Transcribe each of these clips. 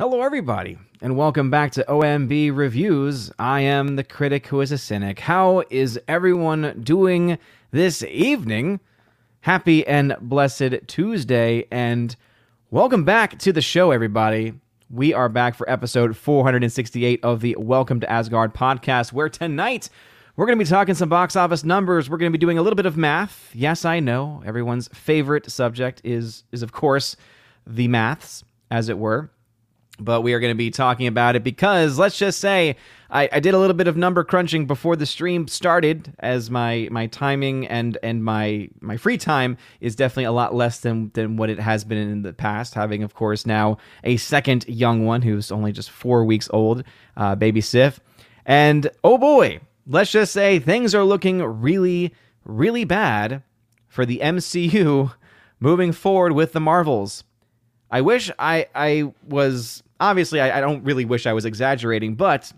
Hello, everybody, and welcome back to OMB Reviews. I am the critic who is a cynic. How is everyone doing this evening? Happy and blessed Tuesday, and welcome back to the show, everybody. We are back for episode 468 of the Welcome to Asgard podcast, where tonight we're going to be talking some box office numbers. We're going to be doing a little bit of math. Yes, I know everyone's favorite subject is is of course the maths, as it were but we are going to be talking about it because let's just say I, I, did a little bit of number crunching before the stream started, as my my timing and and my my free time is definitely a lot less than than what it has been in the past. Having, of course, now a second young one who's only just four weeks old, uh, baby Sif, and oh boy, let's just say things are looking really really bad for the MCU moving forward with the Marvels. I wish I I was obviously, I, I don't really wish I was exaggerating, but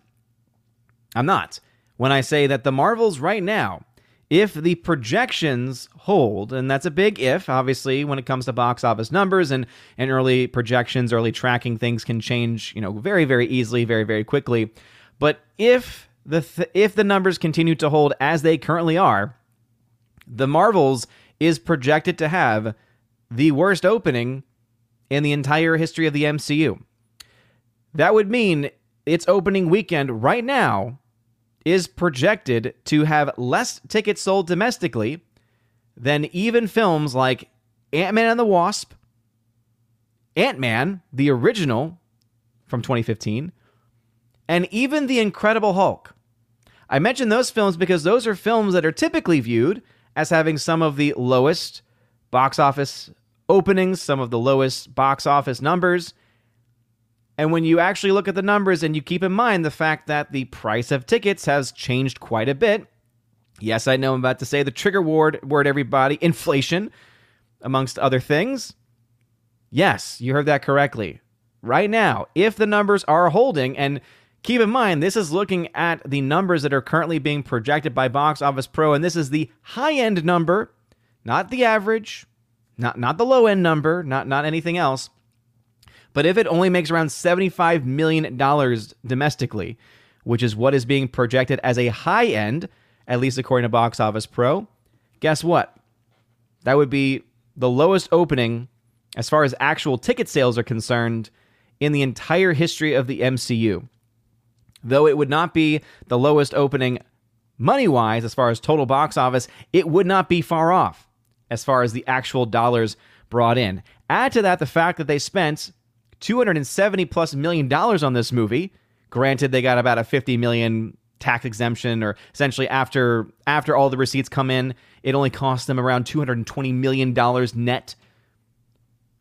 I'm not. When I say that the Marvels right now, if the projections hold, and that's a big if, obviously, when it comes to box office numbers and, and early projections, early tracking, things can change, you know, very, very easily, very, very quickly. But if the th- if the numbers continue to hold as they currently are, the Marvels is projected to have the worst opening in the entire history of the MCU. That would mean its opening weekend right now is projected to have less tickets sold domestically than even films like Ant Man and the Wasp, Ant Man, the original from 2015, and even The Incredible Hulk. I mention those films because those are films that are typically viewed as having some of the lowest box office openings, some of the lowest box office numbers, and when you actually look at the numbers and you keep in mind the fact that the price of tickets has changed quite a bit, yes, I know I'm about to say the trigger word, word everybody, inflation, amongst other things. Yes, you heard that correctly. Right now, if the numbers are holding, and keep in mind, this is looking at the numbers that are currently being projected by Box Office Pro, and this is the high end number, not the average, not, not the low end number, not, not anything else. But if it only makes around $75 million domestically, which is what is being projected as a high end, at least according to Box Office Pro, guess what? That would be the lowest opening as far as actual ticket sales are concerned in the entire history of the MCU. Though it would not be the lowest opening money wise as far as total box office, it would not be far off as far as the actual dollars brought in. Add to that the fact that they spent 270 plus million dollars on this movie. Granted, they got about a 50 million tax exemption, or essentially after after all the receipts come in, it only cost them around 220 million dollars net.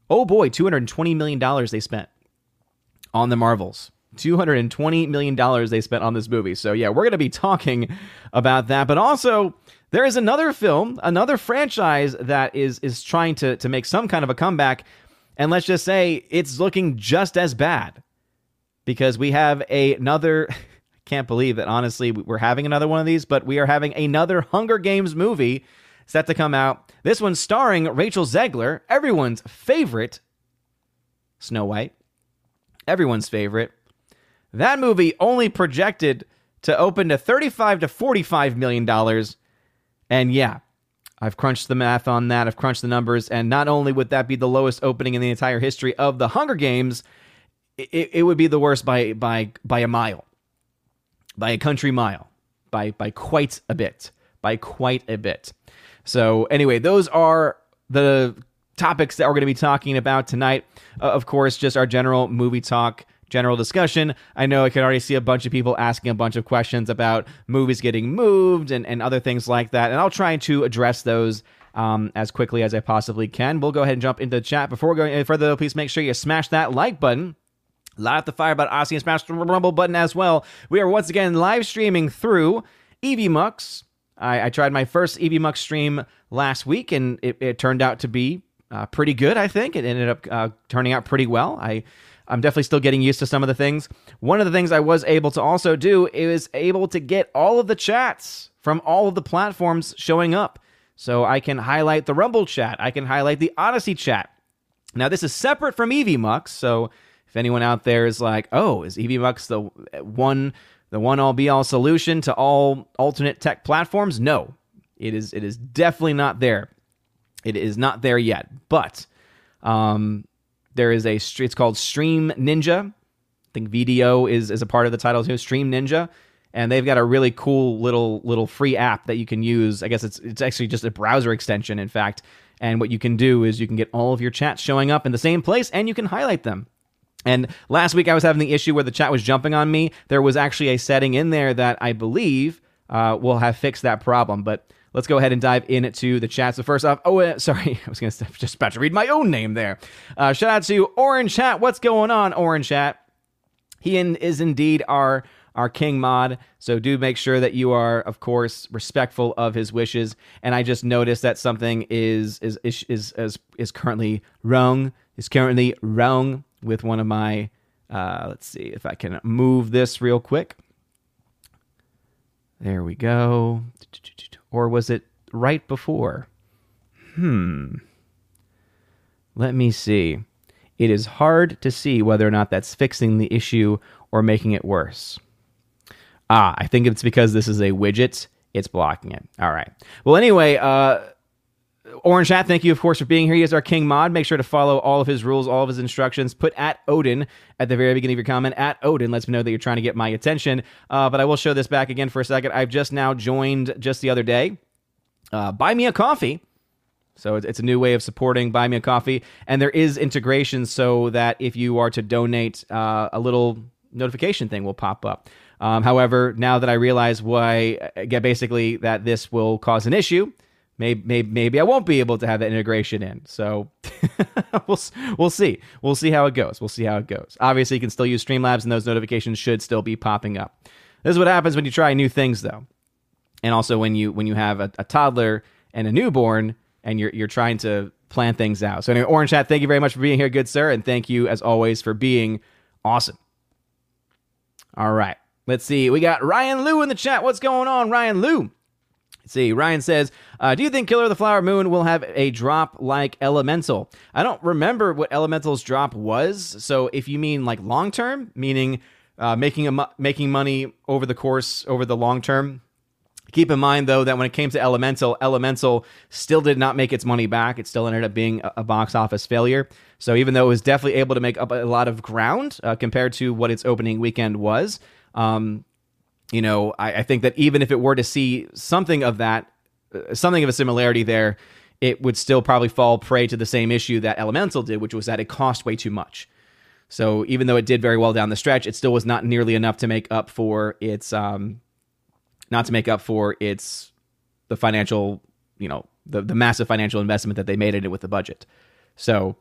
Oh boy, 220 million dollars they spent on the Marvels. 220 million dollars they spent on this movie. So yeah, we're going to be talking about that, but also there is another film, another franchise that is is trying to to make some kind of a comeback and let's just say it's looking just as bad because we have a, another. can't believe that honestly we're having another one of these, but we are having another Hunger Games movie set to come out. This one starring Rachel Zegler, everyone's favorite Snow White. Everyone's favorite. That movie only projected to open to 35 to 45 million dollars. And yeah, I've crunched the math on that. I've crunched the numbers, and not only would that be the lowest opening in the entire history of the Hunger Games, it, it would be the worst by by by a mile, by a country mile, by by quite a bit, by quite a bit. So anyway, those are the topics that we're going to be talking about tonight. Uh, of course, just our general movie talk general discussion. I know I can already see a bunch of people asking a bunch of questions about movies getting moved and, and other things like that. And I'll try to address those um, as quickly as I possibly can. We'll go ahead and jump into the chat. Before going any further, though, please make sure you smash that like button. Light up the fire about Aussie and smash the rumble button as well. We are once again live streaming through EVMux. I, I tried my first EVMux stream last week, and it, it turned out to be uh, pretty good. I think it ended up uh, turning out pretty well. I I'm definitely still getting used to some of the things. One of the things I was able to also do is able to get all of the chats from all of the platforms showing up. So I can highlight the Rumble chat, I can highlight the Odysee chat. Now this is separate from EV Mux, so If anyone out there is like, "Oh, is EVMux the one the one all be all solution to all alternate tech platforms?" No. It is it is definitely not there. It is not there yet. But um there is a it's called Stream Ninja. I think VDO is is a part of the title too, Stream Ninja and they've got a really cool little little free app that you can use. I guess it's it's actually just a browser extension, in fact. And what you can do is you can get all of your chats showing up in the same place, and you can highlight them. And last week I was having the issue where the chat was jumping on me. There was actually a setting in there that I believe uh, will have fixed that problem. But let's go ahead and dive into the chat. So first off, oh, uh, sorry, I was going to just about to read my own name there. Uh, shout out to Orange Hat. What's going on, Orange Hat? He in, is indeed our our king mod. So do make sure that you are, of course, respectful of his wishes. And I just noticed that something is is is is is, is currently wrong. Is currently wrong with one of my. Uh, let's see if I can move this real quick. There we go. Or was it right before? Hmm. Let me see. It is hard to see whether or not that's fixing the issue or making it worse. Ah, I think it's because this is a widget. It's blocking it. All right. Well, anyway, uh, Orange Hat, thank you, of course, for being here. He is our king mod. Make sure to follow all of his rules, all of his instructions. Put at Odin at the very beginning of your comment. At Odin lets me know that you're trying to get my attention. Uh, but I will show this back again for a second. I've just now joined just the other day. Uh, buy me a coffee. So it's a new way of supporting Buy Me a Coffee. And there is integration so that if you are to donate, uh, a little notification thing will pop up. Um, however, now that I realize why, uh, basically that this will cause an issue, maybe, maybe, maybe I won't be able to have that integration in. So we'll we'll see. We'll see how it goes. We'll see how it goes. Obviously, you can still use Streamlabs, and those notifications should still be popping up. This is what happens when you try new things, though, and also when you when you have a, a toddler and a newborn, and you're you're trying to plan things out. So anyway, Orange Hat, thank you very much for being here, good sir, and thank you as always for being awesome. All right. Let's see. We got Ryan Lou in the chat. What's going on, Ryan Lou? See. Ryan says, uh, "Do you think Killer of the Flower Moon will have a drop like Elemental?" I don't remember what Elemental's drop was. So if you mean like long term, meaning uh, making a making money over the course over the long term, Keep in mind, though, that when it came to Elemental, Elemental still did not make its money back. It still ended up being a, box office failure. So even though it was definitely able to make up a lot of ground uh, compared to what its opening weekend was, um, you know, I, I, think that even if it were to see something of that, uh, something of a similarity there, it would still probably fall prey to the same issue that Elemental did, which was that it cost way too much. So even though it did very well down the stretch, it still was not nearly enough to make up for its, um, not to make up for its the financial, you know, the the massive financial investment that they made in it with the budget. So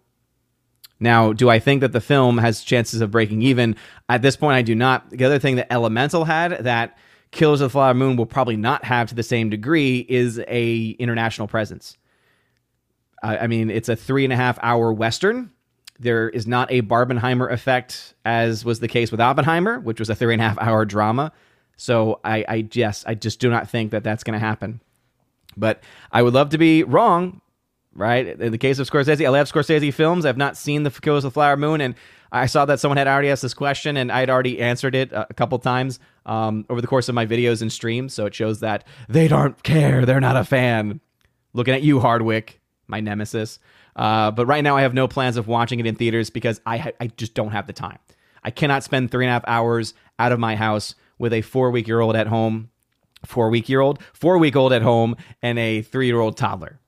now, do I think that the film has chances of breaking even? At this point, I do not. The other thing that Elemental had that Killers of the Flower Moon will probably not have to the same degree is a international presence. I mean, it's a three and a half hour western. There is not a Barbenheimer effect as was the case with Oppenheimer, which was a three and a half hour drama. So I, I just, I just do not think that that's going to happen. But I would love to be wrong right? In the case of Scorsese, I love Scorsese films. I've not seen The Killers of the Flower Moon, and I saw that someone had already asked this question, and I had already answered it a couple times um, over the course of my videos and streams. So it shows that they don't care. They're not a fan. Looking at you, Hardwick, my nemesis. Uh, but right now, I have no plans of watching it in theaters because I ha- I just don't have the time. I cannot spend three and a half hours out of my house with a four week year old at home, four week year old, four week old at home, and a three year old toddler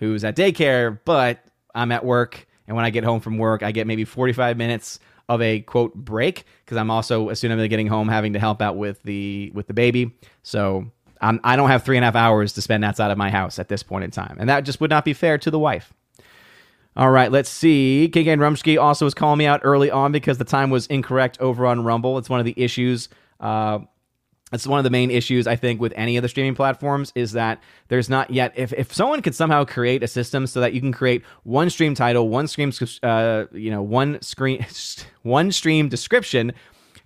who's at daycare, but I'm at work. And when I get home from work, I get maybe 45 minutes of a quote break because I'm also as soon as I'm getting home having to help out with the with the baby. So I'm, I don't have three and a half hours to spend outside of my house at this point in time, and that just would not be fair to the wife. All right, let's see. King and Rumsky also was calling me out early on because the time was incorrect over on Rumble. It's one of the issues uh, it's one of the main issues I think with any of the streaming platforms is that there's not yet if, if someone could somehow create a system so that you can create one stream title, one stream uh, you know, one screen one stream description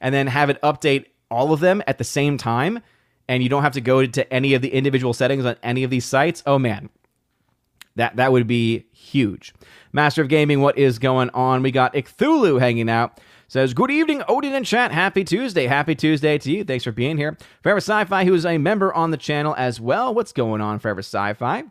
and then have it update all of them at the same time and you don't have to go to any of the individual settings on any of these sites. Oh man. That that would be huge. Master of Gaming, what is going on? We got Icthulu hanging out. Says, Good evening, Odin and chat. Happy Tuesday. Happy Tuesday to you. Thanks for being here. Forever Sci Fi, who is a member on the channel as well. What's going on, Forever Sci Fi?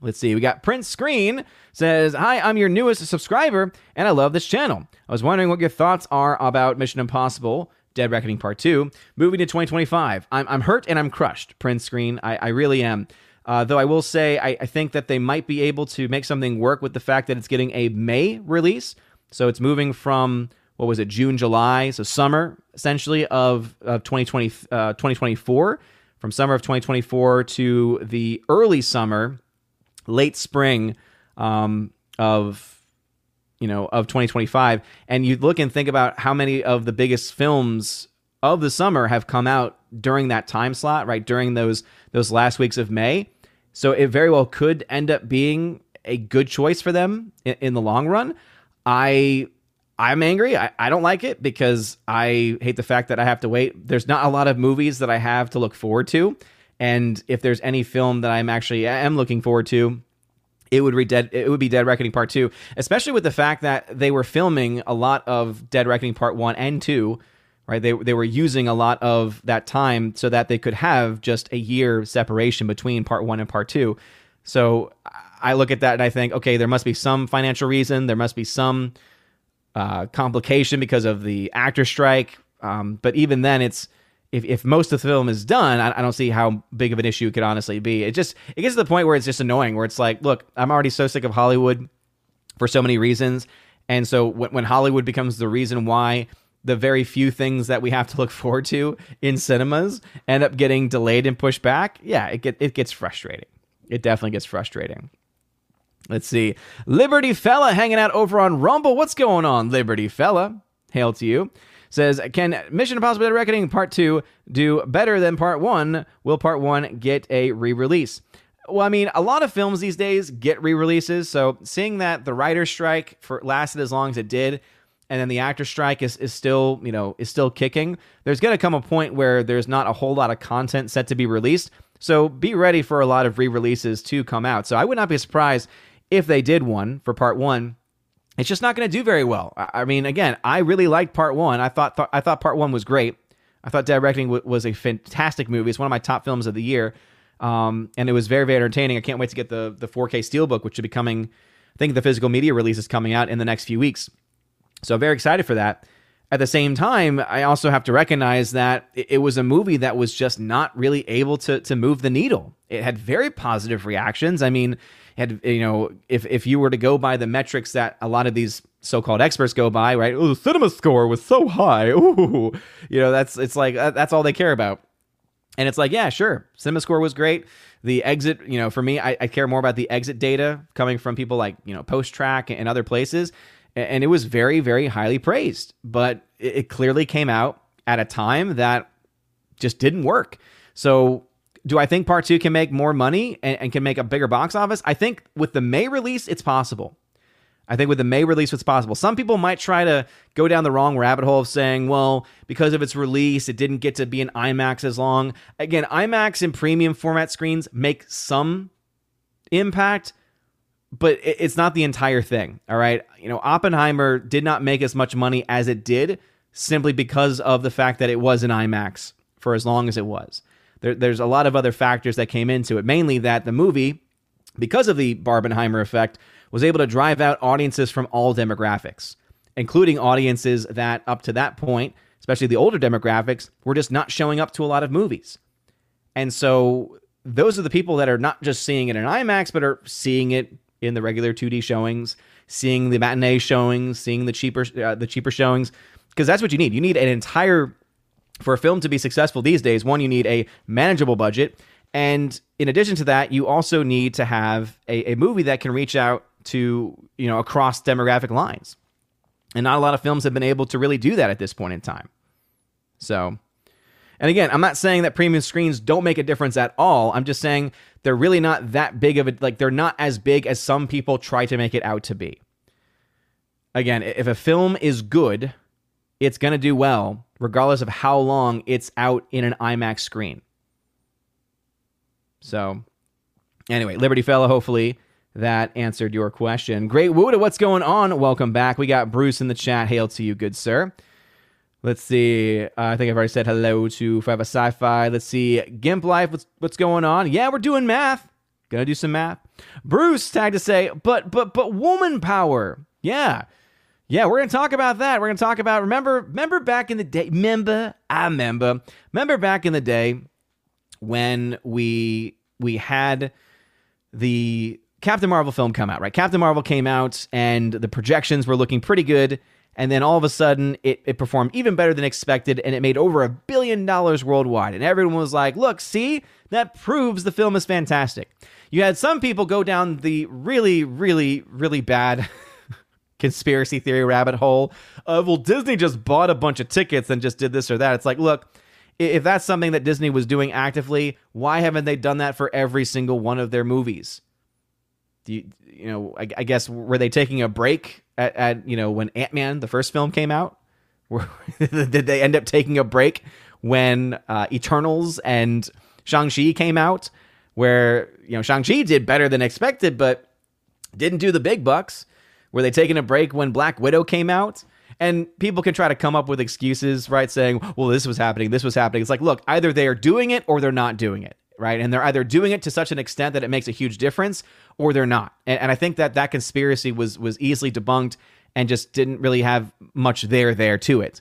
Let's see. We got Prince Screen says, Hi, I'm your newest subscriber, and I love this channel. I was wondering what your thoughts are about Mission Impossible Dead Reckoning Part 2 moving to 2025. I'm, I'm hurt and I'm crushed, Prince Screen. I, I really am. Uh, though I will say, I, I think that they might be able to make something work with the fact that it's getting a May release. So it's moving from, what was it, June, July, so summer essentially of, of 2020, uh, 2024, from summer of 2024 to the early summer, late spring um, of you know of 2025 and you look and think about how many of the biggest films of the summer have come out during that time slot right during those those last weeks of may. So it very well could end up being a good choice for them in, in the long run. I i'm angry. I, I don't like it because i hate the fact that i have to wait. There's not a lot of movies that i have to look forward to. And if there's any film that i'm actually am looking forward to it would be dead it would be dead reckoning part 2 especially with the fact that they were filming a lot of dead reckoning part 1 and 2 right? They, they were using a lot of that time so that they could have just a year separation between part 1 and part 2 so i look at that and i think okay there must be some financial reason. There must be some uh, complication because of the actor strike um, but even then it's if, if most of the film is done, I, I, don't see how big of an issue it could honestly be. It just it gets to the point where it's just annoying, where it's like, look, I'm already so sick of Hollywood for so many reasons, and so when, when Hollywood becomes the reason why the very few things that we have to look forward to in cinemas end up getting delayed and pushed back, yeah, it get it gets frustrating. It definitely gets frustrating. Let's see. Liberty Fella hanging out over on Rumble. What's going on, Liberty Fella? Hail to you says, Can Mission Impossible Dead Reckoning Part 2 do better than Part 1? Will Part 1 get a re release? Well, I mean, a lot of films these days get re releases. So seeing that the writer's strike for lasted as long as it did, and then the actor strike is, is still, you know, is still kicking, there's going to come a point where there's not a whole lot of content set to be released. So be ready for a lot of re releases to come out. So I would not be surprised if they did one for part one it's just not going to do very well. I mean, again, I really liked part one. I thought th- I thought part one was great. I thought Dead Reckoning w- was a fantastic movie. It's one of my top films of the year, um, and it was very very entertaining. I can't wait to get the the 4K Steelbook, which should be coming. I think the physical media release is coming out in the next few weeks, so I'm very excited for that. At the same time, I also have to recognize that it was a movie that was just not really able to to move the needle. It had very positive reactions. I mean, had you know if if you were to go by the metrics that a lot of these so-called experts go by, right? Oh, the cinema score was so high. Ooh, you know that's it's like that's all they care about. And it's like, yeah, sure, cinema score was great. The exit, you know, for me, I, I care more about the exit data coming from people like you know PostTrak and other places, and it was very, very highly praised. But it clearly came out at a time that just didn't work. So do I think part two can make more money and, and, can make a bigger box office? I think with the May release, it's possible. I think with the May release, it's possible. Some people might try to go down the wrong rabbit hole of saying, well, because of its release, it didn't get to be an IMAX as long. Again, IMAX and premium format screens make some impact, but it's not the entire thing. All right. You know, Oppenheimer did not make as much money as it did simply because of the fact that it was an IMAX for as long as it was there, there's a lot of other factors that came into it. Mainly that the movie, because of the Barbenheimer effect, was able to drive out audiences from all demographics, including audiences that up to that point, especially the older demographics, were just not showing up to a lot of movies. And so those are the people that are not just seeing it in IMAX, but are seeing it in the regular 2D showings, seeing the matinee showings, seeing the cheaper uh, the cheaper showings, because that's what you need. You need an entire for a film to be successful these days, one, you need a manageable budget. And in addition to that, you also need to have a, a movie that can reach out to, you know, across demographic lines. And not a lot of films have been able to really do that at this point in time. So, and again, I'm not saying that premium screens don't make a difference at all. I'm just saying they're really not that big of a, like, they're not as big as some people try to make it out to be. Again, if a film is good, it's going to do well regardless of how long it's out in an IMAX screen. So, anyway, Liberty Fellow, hopefully that answered your question. Great Wuda, what's going on? Welcome back. We got Bruce in the chat. Hail to you, good sir. Let's see. Uh, I think I've already said hello to Forever Sci-Fi. Let's see. Gimp Life, what's what's going on? Yeah, we're doing math. Gonna do some math. Bruce tagged to say, but but but woman power. Yeah. Yeah, we're gonna talk about that. We're gonna talk about remember remember back in the day. Remember, I remember. Remember back in the day when we we had the Captain Marvel film come out, right? Captain Marvel came out and the projections were looking pretty good and then all of a sudden it, it performed even better than expected and it made over a billion dollars worldwide and everyone was like look see that proves the film is fantastic you had some people go down the really really really bad conspiracy theory rabbit hole of well disney just bought a bunch of tickets and just did this or that it's like look if that's something that disney was doing actively why haven't they done that for every single one of their movies do you, you know I, I guess were they taking a break at, at you know when Ant Man the first film came out? Did they end up taking a break when uh, Eternals and Shang Chi came out? Where you know Shang Chi did better than expected, but didn't do the big bucks. Were they taking a break when Black Widow came out? And people can try to come up with excuses, right? Saying, well, this was happening, this was happening. It's like, look, either they are doing it or they're not doing it right? And they're either doing it to such an extent that it makes a huge difference, or they're not. And, and, I think that that conspiracy was was easily debunked and just didn't really have much there there to it.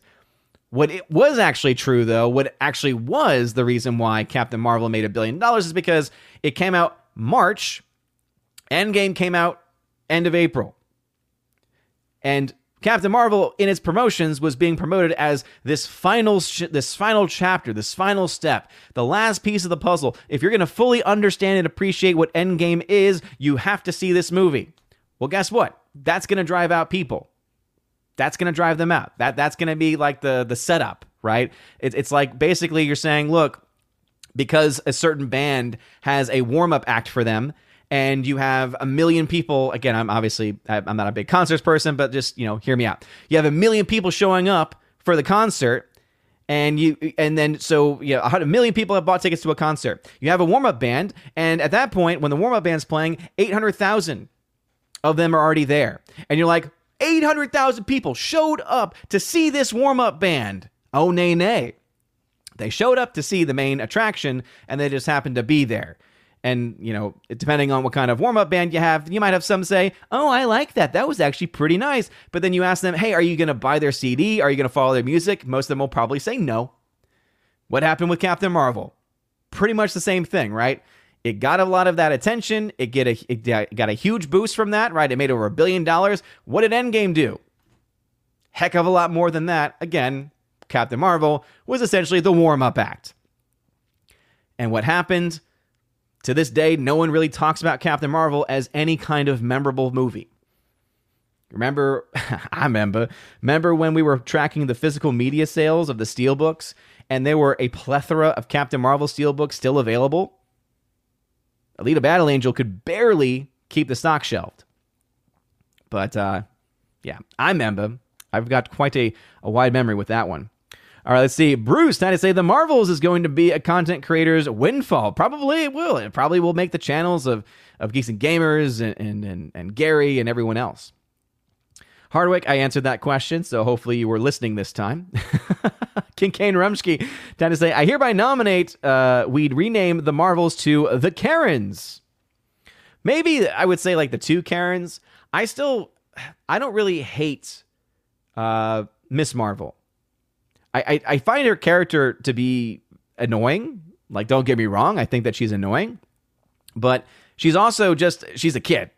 What it was actually true, though, what actually was the reason why Captain Marvel made a billion dollars is because it came out March, Endgame came out end of April. And Captain Marvel in its promotions was being promoted as this final sh- this final chapter, this final step, the last piece of the puzzle. If you're going to fully understand and appreciate what Endgame is, you have to see this movie. Well, guess what? That's going to drive out people. That's going to drive them out. That that's going to be like the the setup, right? It, it's like basically you're saying, look, because a certain band has a warm up act for them and you have a million people again i'm obviously i'm not a big concerts person but just you know hear me out. You have a million people showing up for the concert and you and then so yeah a million people have bought tickets to a concert. You have a warm-up band and at that point when the warm-up band's playing 800000 of them are already there. And you're like 800000 people showed up to see this warm-up band. Oh nay nay. They showed up to see the main attraction and they just happened to be there and, you know, depending on what kind of warm up band you have, you might have some say, Oh, I like that. That was actually pretty nice. But then you ask them, Hey, are you going to buy their CD? Are you going to follow their music? Most of them will probably say no. What happened with Captain Marvel? Pretty much the same thing, right? It got a lot of that attention. It get a it got a huge boost from that, right? It made over a billion dollars. What did Endgame do? Heck of a lot more than that. Again, Captain Marvel was essentially the warm up act. And what happened? To this day, no one really talks about Captain Marvel as any kind of memorable movie. Remember, I remember, remember when we were tracking the physical media sales of the steelbooks and there were a plethora of Captain Marvel steelbooks still available? Alita Battle Angel could barely keep the stock shelved. But uh, yeah, I remember. I've got quite a, a wide memory with that one. All right, let's see. Bruce trying to say the Marvels is going to be a content creator's windfall. Probably it will. It probably will make the channels of, of Geeks and Gamers and, and, and, and Gary and everyone else. Hardwick, I answered that question, so hopefully you were listening this time. Kincaid Rumsky trying to say, I hereby nominate, uh, we'd rename the Marvels to the Karens. Maybe I would say like the two Karens. I still, I don't really hate uh, Miss Marvel. I, I, I find her character to be annoying. Like, don't get me wrong, I think that she's annoying, but she's also just she's a kid.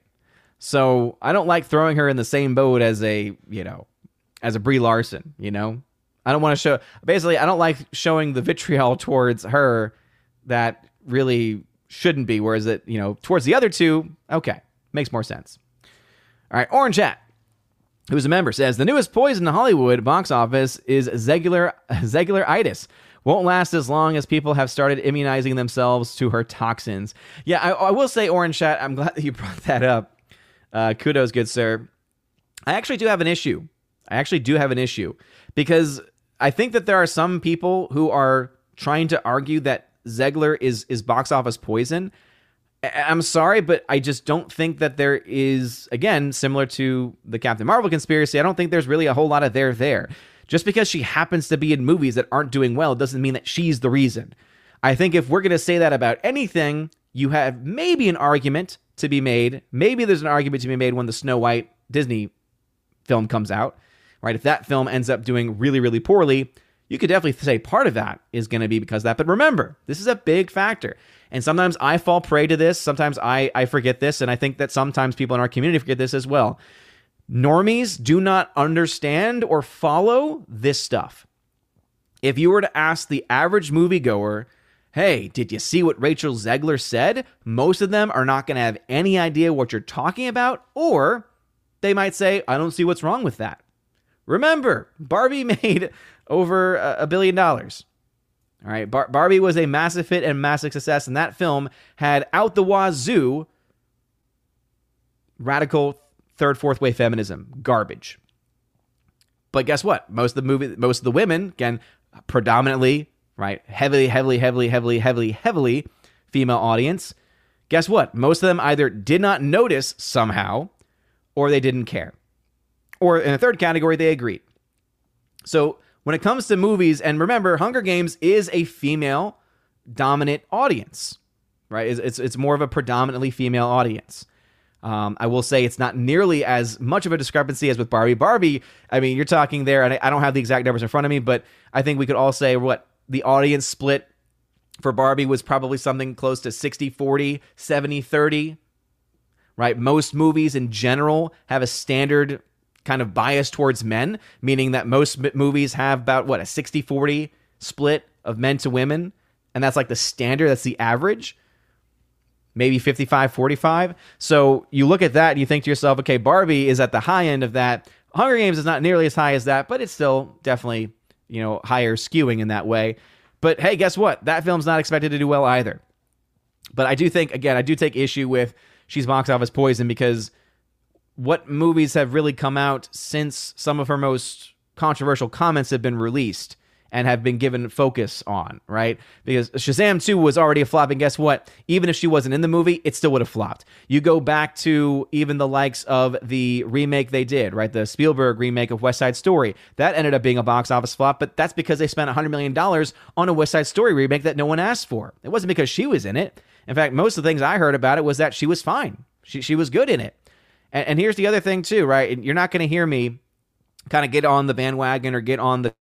So I don't like throwing her in the same boat as a you know as a Brie Larson. You know, I don't want to show. Basically, I don't like showing the vitriol towards her that really shouldn't be. Whereas it you know towards the other two, okay, makes more sense. All right, Orange Hat who's a member, says the newest poison in Hollywood box office is Zegular Zegular-itis. Won't last as long as people have started immunizing themselves to her toxins. Yeah, I, I will say, Orange Hat, I'm glad that you brought that up. Uh, kudos, good sir. I actually do have an issue. I actually do have an issue because I think that there are some people who are trying to argue that Zegler is is box office poison. I'm sorry, but I just don't think that there is, again, similar to the Captain Marvel conspiracy, I don't think there's really a whole lot of there there. Just because she happens to be in movies that aren't doing well doesn't mean that she's the reason. I think if we're going to say that about anything, you have maybe an argument to be made. Maybe there's an argument to be made when the Snow White Disney film comes out, right? If that film ends up doing really, really poorly, you could definitely say part of that is going to be because of that. But remember, this is a big factor. And sometimes I fall prey to this. Sometimes I, I forget this. And I think that sometimes people in our community forget this as well. Normies do not understand or follow this stuff. If you were to ask the average moviegoer, hey, did you see what Rachel Zegler said? Most of them are not going to have any idea what you're talking about, or they might say, I don't see what's wrong with that. Remember, Barbie made over a billion dollars. All right, Bar- Barbie was a massive hit and massive success, and that film had out the wazoo radical third, fourth way feminism, garbage. But guess what? Most of the movie, most of the women, again, predominantly, right, heavily, heavily, heavily, heavily, heavily, heavily female audience. Guess what? Most of them either did not notice somehow, or they didn't care, or in a third category, they agreed. So when it comes to movies, and remember, Hunger Games is a female dominant audience, right? It's, it's, it's more of a predominantly female audience. Um, I will say it's not nearly as much of a discrepancy as with Barbie. Barbie, I mean, you're talking there, and I don't have the exact numbers in front of me, but I think we could all say what the audience split for Barbie was probably something close to 60 40, 70 30, right? Most movies in general have a standard kind of bias towards men, meaning that most movies have about what a 60-40 split of men to women, and that's like the standard, that's the average. Maybe 55 45. So you look at that and you think to yourself, okay, Barbie is at the high end of that. Hunger Games is not nearly as high as that, but it's still definitely, you know, higher skewing in that way. But hey, guess what? That film's not expected to do well either. But I do think, again, I do take issue with she's box office poison because what movies have really come out since some of her most controversial comments have been released and have been given focus on, right? Because Shazam 2 was already a flop, and guess what? Even if she wasn't in the movie, it still would have flopped. You go back to even the likes of the remake they did, right? The Spielberg remake of West Side Story. That ended up being a box office flop, but that's because they spent $100 million on a West Side Story remake that no one asked for. It wasn't because she was in it. In fact, most of the things I heard about it was that she was fine. She, she was good in it. And, and here's the other thing too, right? You're not going to hear me kind of get on the bandwagon or get on the.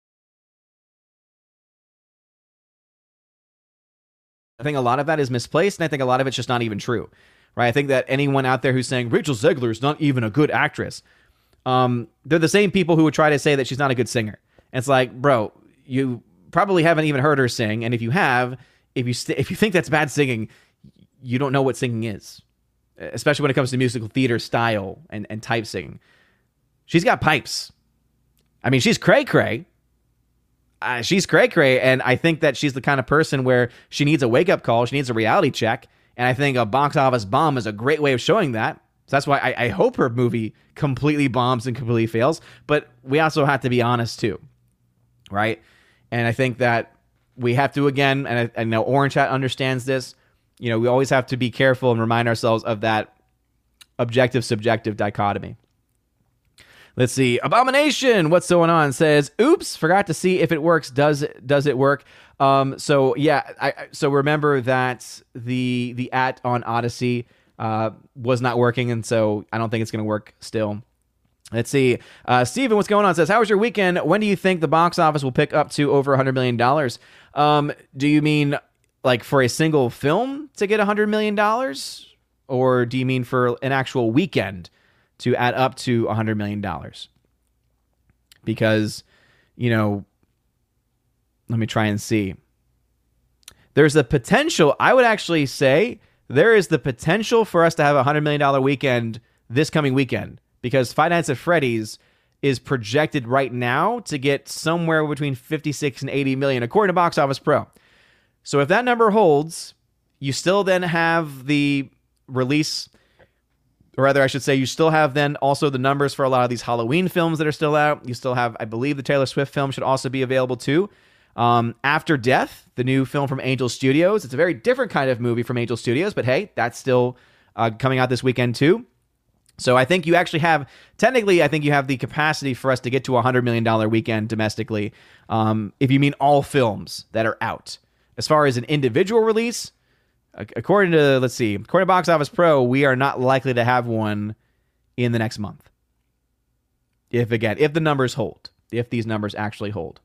I think a lot of that is misplaced, and I think a lot of it's just not even true, right? I think that anyone out there who's saying Rachel Zegler is not even a good actress, um, they're the same people who would try to say that she's not a good singer. And it's like, bro, you probably haven't even heard her sing, and if you have, if you st- if you think that's bad singing, you don't know what singing is especially when it comes to musical theater style and, and type singing. She's got pipes. I mean, she's cray cray. Uh, she's cray cray, and I think that she's the kind of person where she needs a wake up call. She needs a reality check, and I think a box office bomb is a great way of showing that. So that's why I, I hope her movie completely bombs and completely fails. But we also have to be honest too, right? And I think that we have to again, and I, I know Orange Hat understands this you know, we always have to be careful and remind ourselves of that objective subjective dichotomy. Let's see. Abomination, what's going on? Says, "Oops, forgot to see if it works. Does it, does it work?" Um, so yeah, I, so remember that the the at on Odysee uh, was not working, and so I don't think it's going to work still. Let's see. Uh, Steven, what's going on? Says, How was your weekend? When do you think the box office will pick up to over $100 million? Um, do you mean like for a single film to get a hundred million dollars, or do you mean for an actual weekend to add up to a hundred million dollars? Because, you know, let me try and see. There's the potential. I would actually say there is the potential for us to have a hundred million dollar weekend this coming weekend because Nights at Freddy's is projected right now to get somewhere between 56 and 80 million according to Box Office Pro. So if that number holds, you still then have the release, or rather, I should say, you still have then also the numbers for a lot of these Halloween films that are still out. You still have, I believe, the Taylor Swift film should also be available too. Um, After Death, the new film from Angel Studios. It's a very different kind of movie from Angel Studios, but hey, that's still uh, coming out this weekend too. So I think you actually have, technically, I think you have the capacity for us to get to a $100 million weekend domestically, um, if you mean all films that are out. As far as an individual release, according to, let's see, according to Box Office Pro, we are not likely to have one in the next month. If, again, if the numbers hold, if these numbers actually hold.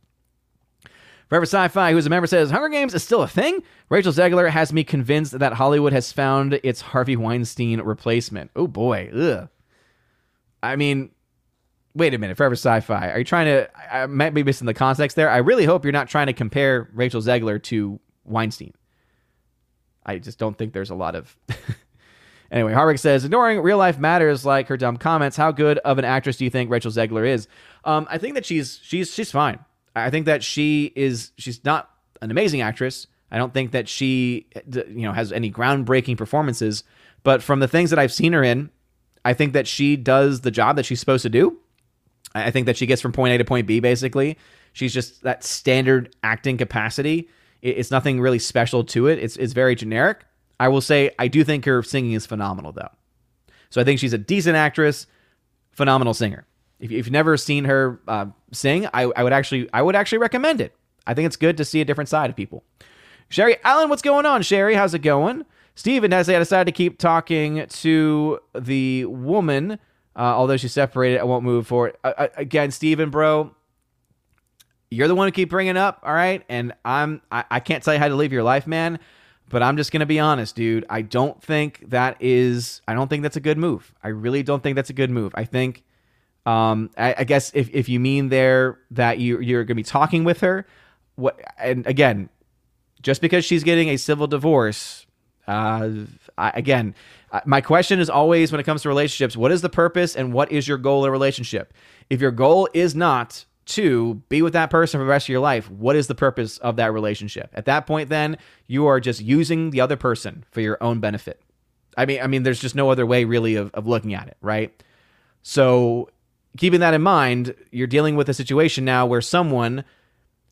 Forever Sci-Fi, who's a member, says Hunger Games is still a thing. Rachel Zegler has me convinced that Hollywood has found its Harvey Weinstein replacement. Oh boy, ugh. I mean, wait a minute, Forever Sci-Fi. Are you trying to? I might be missing the context there. I really hope you're not trying to compare Rachel Zegler to Weinstein. I just don't think there's a lot of. anyway, Harvick says, ignoring real life matters like her dumb comments. How good of an actress do you think Rachel Zegler is? Um, I think that she's she's she's fine. I think that she is she's not an amazing actress. I don't think that she you know has any groundbreaking performances, but from the things that I've seen her in, I think that she does the job that she's supposed to do. I think that she gets from point A to point B basically. She's just that standard acting capacity. It's nothing really special to it. It's it's very generic. I will say I do think her singing is phenomenal though. So I think she's a decent actress, phenomenal singer. If you've never seen her uh, sing, I, I would actually I would actually recommend it. I think it's good to see a different side of people. Sherry Allen, what's going on, Sherry? How's it going? Steven has decided to keep talking to the woman, uh, although she's separated. I won't move forward. Uh, again, Steven, bro, you're the one who keep bringing up, all right? And I'm I, I can't tell you how to live your life, man. But I'm just gonna be honest, dude. I don't think that is. I don't think that's a good move. I really don't think that's a good move. I think um, I, I, guess if, if you mean there that you you're to be talking with her, what? And again, just because she's getting a civil divorce, uh, I, again, my question is always when it comes to relationships: what is the purpose and what is your goal in a relationship? If your goal is not to be with that person for the rest of your life, what is the purpose of that relationship? At that point, then you are just using the other person for your own benefit. I mean, I mean, there's just no other way really of, of looking at it, right? So keeping that in mind, you're dealing with a situation now where someone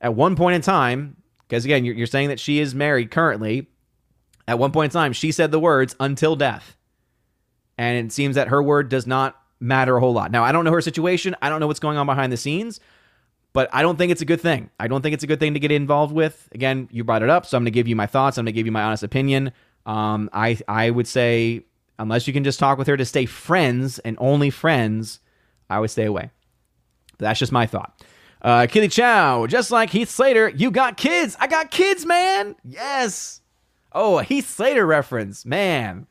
at one point in time, because again, you're, you're saying that she is married currently, at one point in time, she said the words until death. And it seems that her word does not matter a whole lot. Now, I don't know her situation. I don't know what's going on behind the scenes, but I don't think it's a good thing. I don't think it's a good thing to get involved with. Again, you brought it up, so I'm going to give you my thoughts. I'm going to give you my honest opinion. Um, I I would say unless you can just talk with her to stay friends and only friends, I would stay away. That's just my thought. Uh, Kitty Chow, just like Heath Slater, you got kids. I got kids, man. Yes. Oh, a Heath Slater reference, man.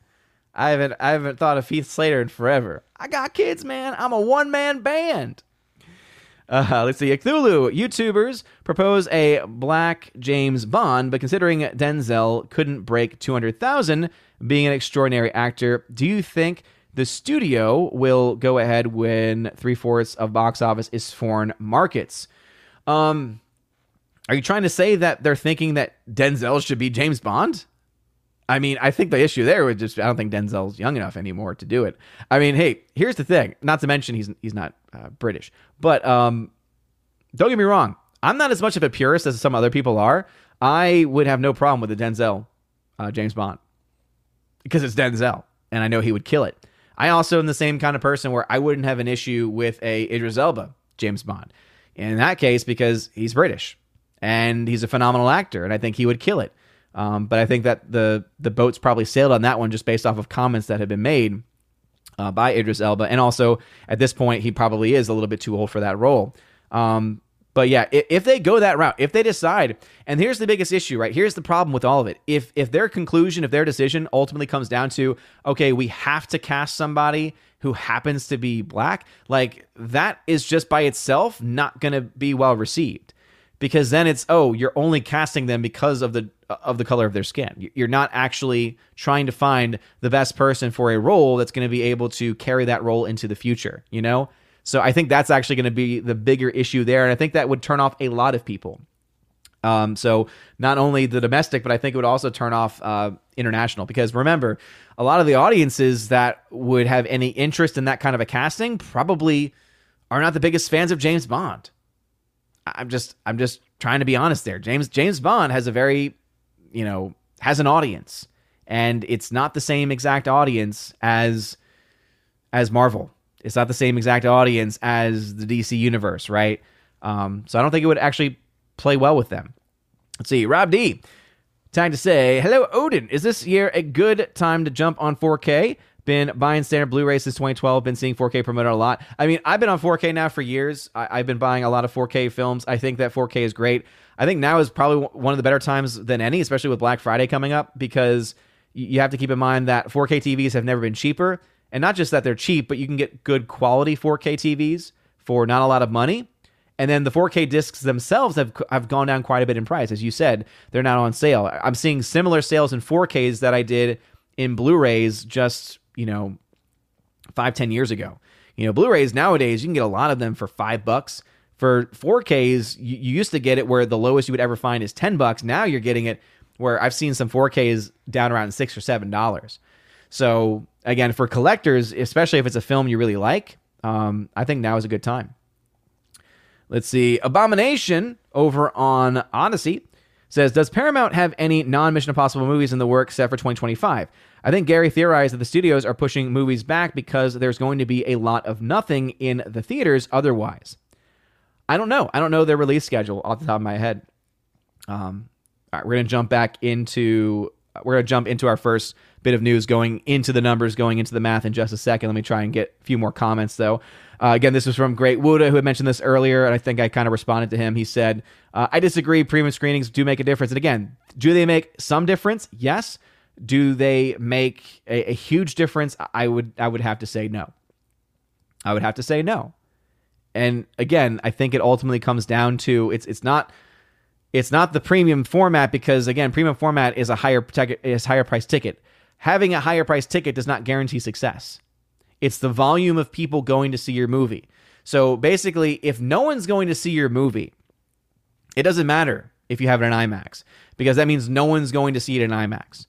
I haven't I haven't thought of Heath Slater in forever. I got kids, man. I'm a one man band. Uh, let's see. Cthulhu YouTubers propose a black James Bond, but considering Denzel couldn't break 200,000 being an extraordinary actor, do you think the studio will go ahead when three fourths of box office is foreign markets. Um, are you trying to say that they're thinking that Denzel should be James Bond? I mean, I think the issue there would just I don't think Denzel's young enough anymore to do it. I mean, hey, here's the thing. Not to mention he's he's not uh, British, but um, don't get me wrong. I'm not as much of a purist as some other people are. I would have no problem with the Denzel uh, James Bond because it's Denzel, and I know he would kill it. I also am the same kind of person where I wouldn't have an issue with a Idris Elba James Bond. In that case, because he's British and he's a phenomenal actor, and I think he would kill it. Um, but I think that the the boat's probably sailed on that one just based off of comments that have been made uh, by Idris Elba, and also at this point he probably is a little bit too old for that role. Um, but yeah, if, if they go that route, if they decide, and here's the biggest issue, right? Here's the problem with all of it. If if their conclusion, if their decision ultimately comes down to, okay, we have to cast somebody who happens to be black, like that is just by itself not going to be well received. Because then it's oh, you're only casting them because of the of the color of their skin. You're not actually trying to find the best person for a role that's going to be able to carry that role into the future, you know? So I think that's actually going to be the bigger issue there. And I think that would turn off a lot of people. Um, so not only the domestic, but I think it would also turn off uh, international because remember, a lot of the audiences that would have any interest in that kind of a casting probably are not the biggest fans of James Bond. I'm just I'm just trying to be honest there. James James Bond has a very, you know, has an audience, and it's not the same exact audience as as Marvel. It's not the same exact audience as the DC universe, right? Um, so I don't think it would actually play well with them. Let's see, Rob D. Time to say, hello, Odin. Is this year a good time to jump on 4K? Been buying standard Blu-rays since 2012. Been seeing 4K promoted a lot. I mean, I've been on 4K now for years. I, have been buying a lot of 4K films. I think that 4K is great. I think now is probably one of the better times than any, especially with Black Friday coming up, because you have to keep in mind that 4K TVs have never been cheaper, and not just that they're cheap, but you can get good quality 4K TVs for not a lot of money. And then the 4K discs themselves have have gone down quite a bit in price, as you said. They're not on sale. I'm seeing similar sales in 4Ks that I did in Blu-rays just you know five ten years ago. You know, Blu-rays nowadays you can get a lot of them for five bucks. For 4Ks, you, you used to get it where the lowest you would ever find is ten bucks. Now you're getting it where I've seen some 4Ks down around six or seven dollars. So again, for collectors, especially if it's a film you really like, um, I think now is a good time. Let's see. Abomination over on Odysee says, Does Paramount have any non Mission Impossible movies in the works except for 2025? I think Gary theorized that the studios are pushing movies back because there's going to be a lot of nothing in the theaters otherwise. I don't know. I don't know their release schedule off the top of my head. Um, all right, we're going to jump back into we're going to jump into our first bit of news going into the numbers, going into the math in just a second. Let me try and get a few more comments though. Uh, again, this was from Great Wuda, who had mentioned this earlier, and I think I kind of responded to him. He said, uh, I disagree. Premium screenings do make a difference. And again, do they make some difference? Yes. Do they make a, a huge difference? I would I would have to say no. I would have to say no. And again, I think it ultimately comes down to it's it's not it's not the premium format because again, premium format is a higher is higher price ticket. Having a higher price ticket does not guarantee success. It's the volume of people going to see your movie. So basically, if no one's going to see your movie, it doesn't matter if you have it in IMAX because that means no one's going to see it in IMAX.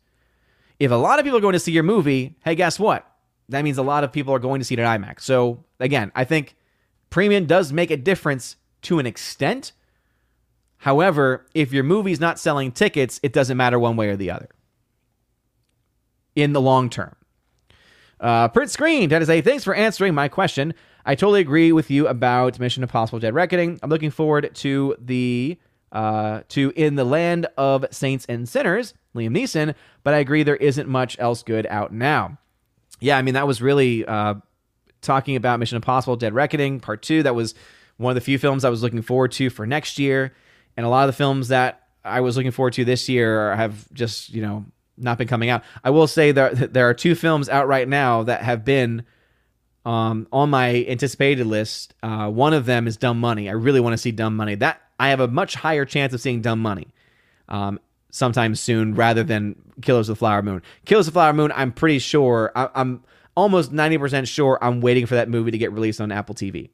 If a lot of people are going to see your movie, hey, guess what? That means a lot of people are going to see it in IMAX. So again, I think premium does make a difference to an extent. However, if your movie's not selling tickets, it doesn't matter one way or the other in the long term. Uh, print screen, that is a thanks for answering my question. I totally agree with you about Mission Impossible Dead Reckoning. I'm looking forward to the uh, to In the Land of Saints and Sinners, Liam Neeson, but I agree there isn't much else good out now. Yeah, I mean that was really uh, talking about Mission Impossible Dead Reckoning Part Two. That was one of the few films I was looking forward to for next year, and a lot of the films that I was looking forward to this year have just you know not been coming out. I will say that there are two films out right now that have been um, on my anticipated list. Uh, one of them is Dumb Money. I really want to see Dumb Money. That I have a much higher chance of seeing Dumb Money um, sometime soon rather than Killers of the Flower Moon. Killers of the Flower Moon. I'm pretty sure. I, I'm almost ninety percent sure. I'm waiting for that movie to get released on Apple TV.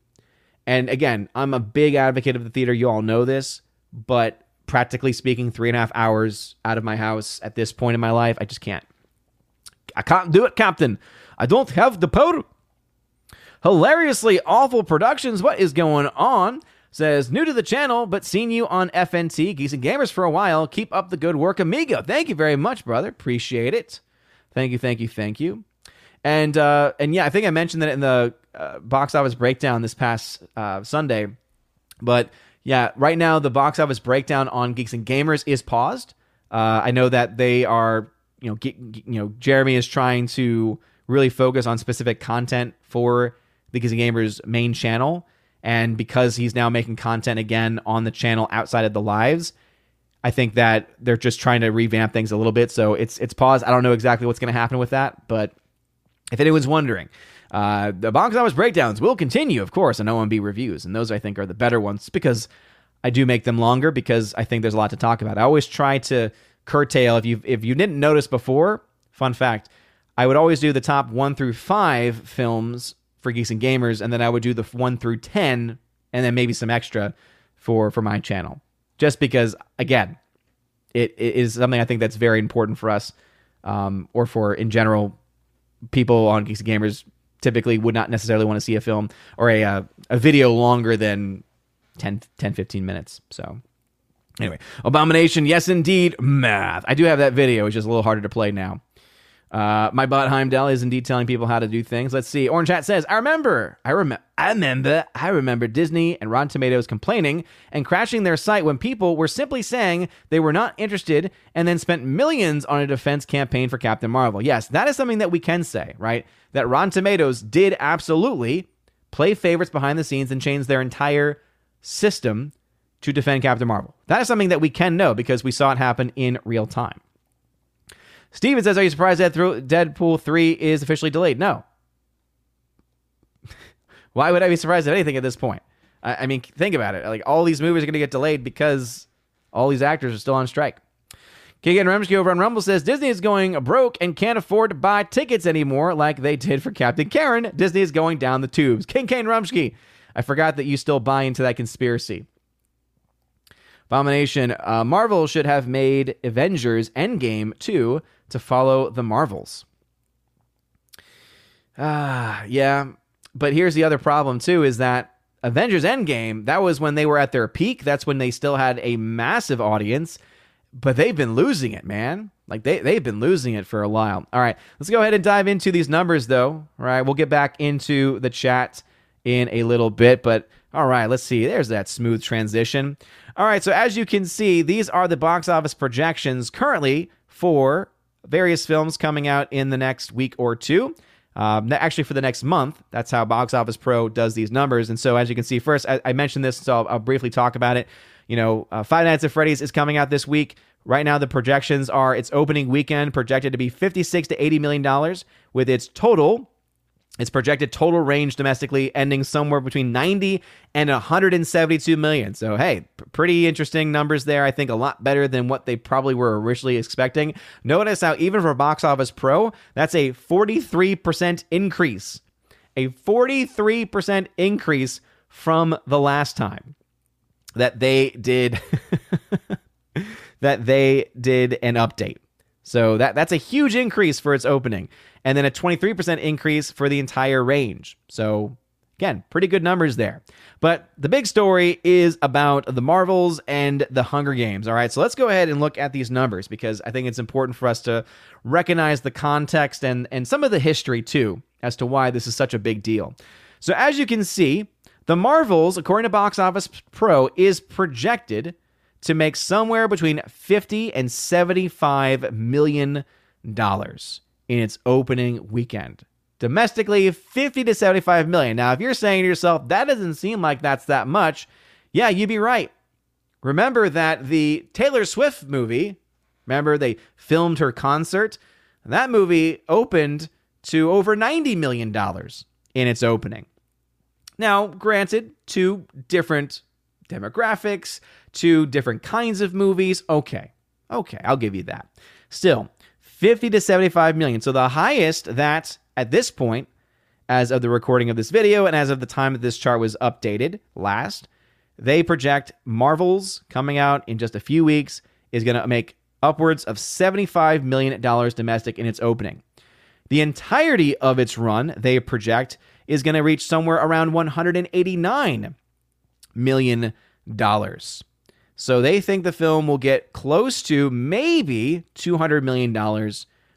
And again, I'm a big advocate of the theater. You all know this, but practically speaking, three and a half hours out of my house at this point in my life. I just can't. I can't do it, Captain. I don't have the power. Hilariously awful productions. What is going on? Says new to the channel, but seen you on FNT Geeks and Gamers for a while. Keep up the good work, amigo. Thank you very much, brother. Appreciate it. Thank you, thank you, thank you. And uh, and yeah, I think I mentioned that in the uh, box office breakdown this past uh, Sunday, but yeah, right now the box office breakdown on Geeks and Gamers is paused. Uh, I know that they are, you know, you know, Jeremy is trying to really focus on specific content for the Geeks and Gamers main channel, and because he's now making content again on the channel outside of the lives, I think that they're just trying to revamp things a little bit. So it's it's paused. I don't know exactly what's going to happen with that, but if anyone's wondering, uh, the box office breakdowns will continue, of course, on OMB reviews, and those I think are the better ones because I do make them longer because I think there's a lot to talk about. I always try to curtail. If you if you didn't notice before, fun fact, I would always do the top one through five films for geeks and gamers, and then I would do the one through ten, and then maybe some extra for for my channel, just because again, it, it is something I think that's very important for us, um, or for in general people on geeks and gamers typically would not necessarily want to see a film or a uh, a video longer than 10, 10 15 minutes. So anyway, Abomination, yes indeed, math. I do have that video, it's just a little harder to play now. Uh, my bot Heimdall is indeed telling people how to do things. Let's see. Orange Hat says, "I remember, I remember, I remember, I remember Disney and Rotten Tomatoes complaining and crashing their site when people were simply saying they were not interested, and then spent millions on a defense campaign for Captain Marvel." Yes, that is something that we can say, right? That Rotten Tomatoes did absolutely play favorites behind the scenes and change their entire system to defend Captain Marvel. That is something that we can know because we saw it happen in real time. Steven says, Are you surprised that Deadpool 3 is officially delayed? No. Why would I be surprised at anything at this point? I, I mean, think about it. Like, all these movies are going to get delayed because all these actors are still on strike. Keegan Remsky over on Rumble says Disney is going broke and can't afford to buy tickets anymore like they did for Captain Karen. Disney is going down the tubes. King Kane Rumsky, I forgot that you still buy into that conspiracy. Abomination, uh, Marvel should have made Avengers Endgame 2 to follow the Marvels. Ah, yeah. But here's the other problem too is that Avengers Endgame, that was when they were at their peak. That's when they still had a massive audience, but they've been losing it, man. Like they they've been losing it for a while. All right, let's go ahead and dive into these numbers though. All right, we'll get back into the chat in a little bit, but all right, let's see. There's that smooth transition. All right, so as you can see, these are the box office projections currently for various films coming out in the next week or two. Um, actually, for the next month, that's how Box Office Pro does these numbers. And so, as you can see, first I, I mentioned this, so I'll, I'll, briefly talk about it. You know, uh, Five Nights at Freddy's is coming out this week. Right now, the projections are its opening weekend projected to be 56 to 80 million dollars, with its total its projected total range domestically ending somewhere between 90 and 172 million. So, hey, pretty interesting numbers there. I think a lot better than what they probably were originally expecting. Notice how, even for Box Office Pro, that's a 43% increase. A 43% increase from the last time that they did that they did an update. So that that's a huge increase for its opening and then a 23% increase for the entire range. So, again, pretty good numbers there. But the big story is about the Marvels and the Hunger Games. All right, so let's go ahead and look at these numbers because I think it's important for us to recognize the context and, and some of the history too as to why this is such a big deal. So, as you can see, the Marvels, according to Box Office Pro, is projected to make somewhere between 50 and 75 million dollars in its opening weekend. Domestically, 50 to 75 million. Now, if you're saying to yourself, that doesn't seem like that's that much, yeah, you'd be right. Remember that the Taylor Swift movie, remember they filmed her concert? That movie opened to over $90 million in its opening. Now, granted, two different demographics, two different kinds of movies. Okay, okay, I'll give you that. Still, 50 to 75 million. So the highest that at this point, as of the recording of this video and as of the time that this chart was updated last, they project Marvel's coming out in just a few weeks is going to make upwards of $75 million domestic in its opening. The entirety of its run, they project, is going to reach somewhere around $189 million. So they think the film will get close to maybe $200 million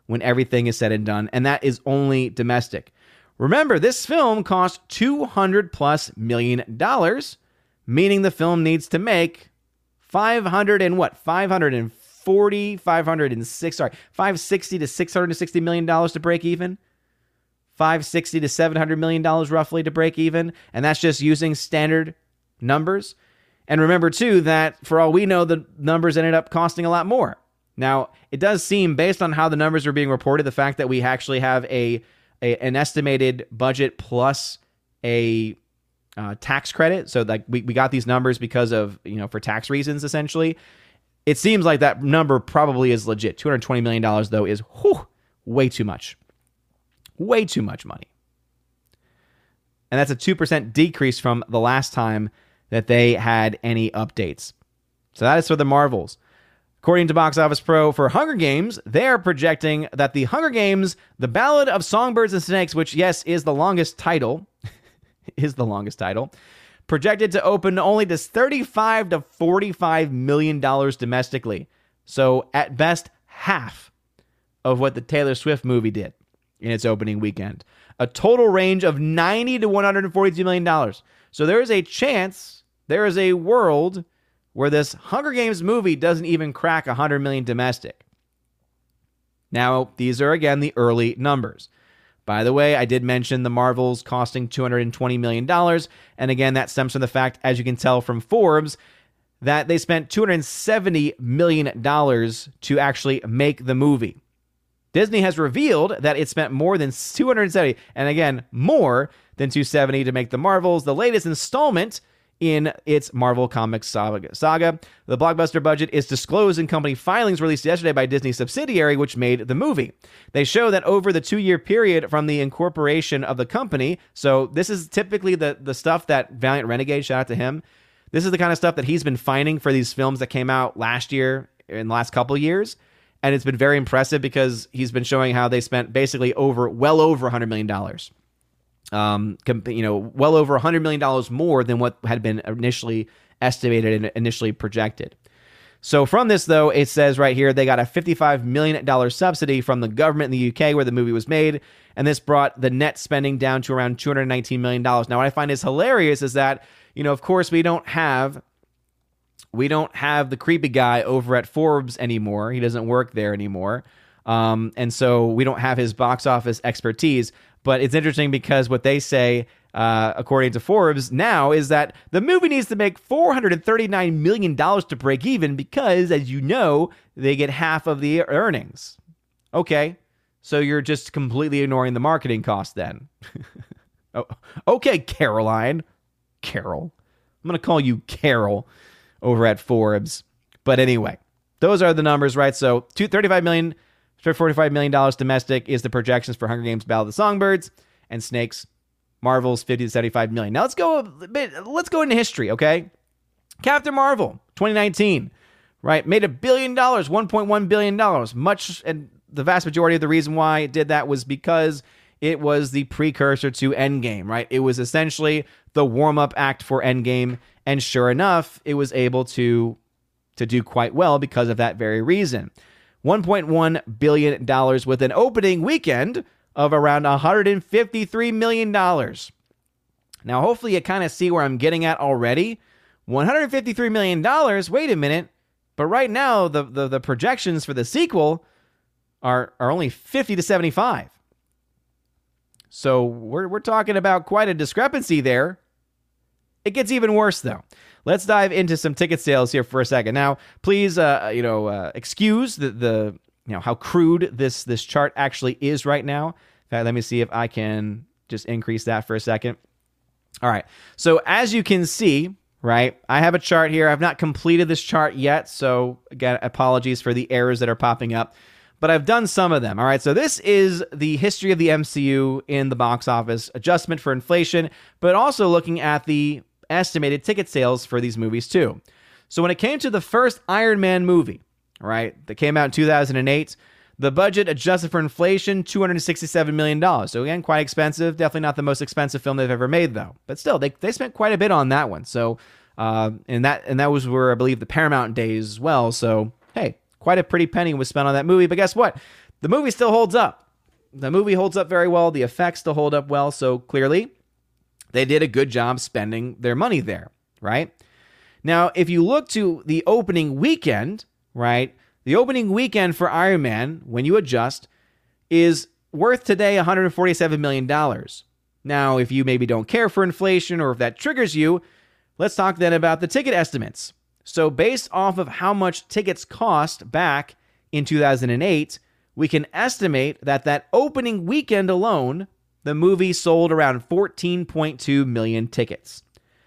when everything is said and done, and that is only domestic. Remember, this film cost 200 plus million dollars, meaning the film needs to make 500 and what? 540, 506, sorry, 560 to 660 million dollars to break even. 560 to 700 million dollars roughly to break even, and that's just using standard numbers. And remember, too, that for all we know, the numbers ended up costing a lot more. Now, it does seem, based on how the numbers are being reported, the fact that we actually have a, a an estimated budget plus a uh, tax credit. So, like, we, we got these numbers because of, you know, for tax reasons, essentially. It seems like that number probably is legit. $220 million, though, is whew, way too much. Way too much money. And that's a 2% decrease from the last time that they had any updates. So that is for the Marvels. According to Box Office Pro for Hunger Games, they are projecting that the Hunger Games, The Ballad of Songbirds and Snakes, which, yes, is the longest title, is the longest title, projected to open only to 35 to 45 million dollars domestically. So at best half of what the Taylor Swift movie did in its opening weekend. A total range of 90 to 142 million dollars. So there is a chance, there is a world where this Hunger Games movie doesn't even crack 100 million domestic. Now, these are again the early numbers. By the way, I did mention the Marvels costing $220 million. And again, that stems from the fact, as you can tell from Forbes, that they spent $270 million to actually make the movie. Disney has revealed that it spent more than 270 and again, more than 270 to make the Marvels, the latest installment in its Marvel Comics saga. The blockbuster budget is disclosed in company filings released yesterday by Disney subsidiary, which made the movie. They show that over the two year period from the incorporation of the company, so this is typically the, the stuff that Valiant Renegade, shout out to him, this is the kind of stuff that he's been finding for these films that came out last year, in the last couple years. And it's been very impressive because he's been showing how they spent basically over, well over $100 million um, you know, well over $100 million more than what had been initially estimated and initially projected. So from this, though, it says right here they got a $55 million subsidy from the government in the UK where the movie was made, and this brought the net spending down to around $219 million. Now, what I find is hilarious is that, you know, of course, we don't have we don't have the creepy guy over at Forbes anymore. He doesn't work there anymore. Um, and so we don't have his box office expertise. But it's interesting because what they say, uh, according to Forbes, now is that the movie needs to make $439 million to break even because, as you know, they get half of the earnings. Okay, so you're just completely ignoring the marketing cost then. oh, okay, Caroline. Carol. I'm going to call you Carol over at Forbes. But anyway, those are the numbers, right? So, 35 million $45 million domestic is the projections for Hunger Games Battle of the Songbirds and Snakes. Marvel's 50 to 75 million. Now let's go a bit, let's go into history, okay? Captain Marvel, 2019, right? Made a billion dollars, 1.1 billion dollars. Much and the vast majority of the reason why it did that was because it was the precursor to Endgame, right? It was essentially the warm-up act for Endgame, and sure enough, it was able to to do quite well because of that very reason. $1.1 billion with an opening weekend of around $153 million. Now, hopefully, you kind of see where I'm getting at already. $153 million, wait a minute. But right now, the, the, the projections for the sequel are, are only 50 to 75. So we're, we're talking about quite a discrepancy there. It gets even worse, though. Let's dive into some ticket sales here for a second. Now, please, uh, you know, uh, excuse the, the, you know, how crude this this chart actually is right now. In fact, let me see if I can just increase that for a second. All right. So as you can see, right, I have a chart here. I've not completed this chart yet, so again, apologies for the errors that are popping up but I've done some of them. All right, so this is the history of the MCU in the box office, adjustment for inflation, but also looking at the estimated ticket sales for these movies too. So when it came to the first Iron Man movie, right, that came out in 2008, the budget adjusted for inflation, $267 million. So again, quite expensive. Definitely not the most expensive film they've ever made, though. But still, they, they spent quite a bit on that one. So uh, and that and that was where I believe the Paramount days as well. So hey, quite a pretty penny was spent on that movie. But guess what? The movie still holds up. The movie holds up very well. The effects still hold up well. So clearly, they did a good job spending their money there, right? Now, if you look to the opening weekend, right? The opening weekend for Iron Man, when you adjust, is worth today $147 million. Now, if you maybe don't care for inflation or if that triggers you, let's talk then about the ticket estimates. So, based off of how much tickets cost back in 2008, we can estimate that that opening weekend alone the movie sold around 14.2 million tickets.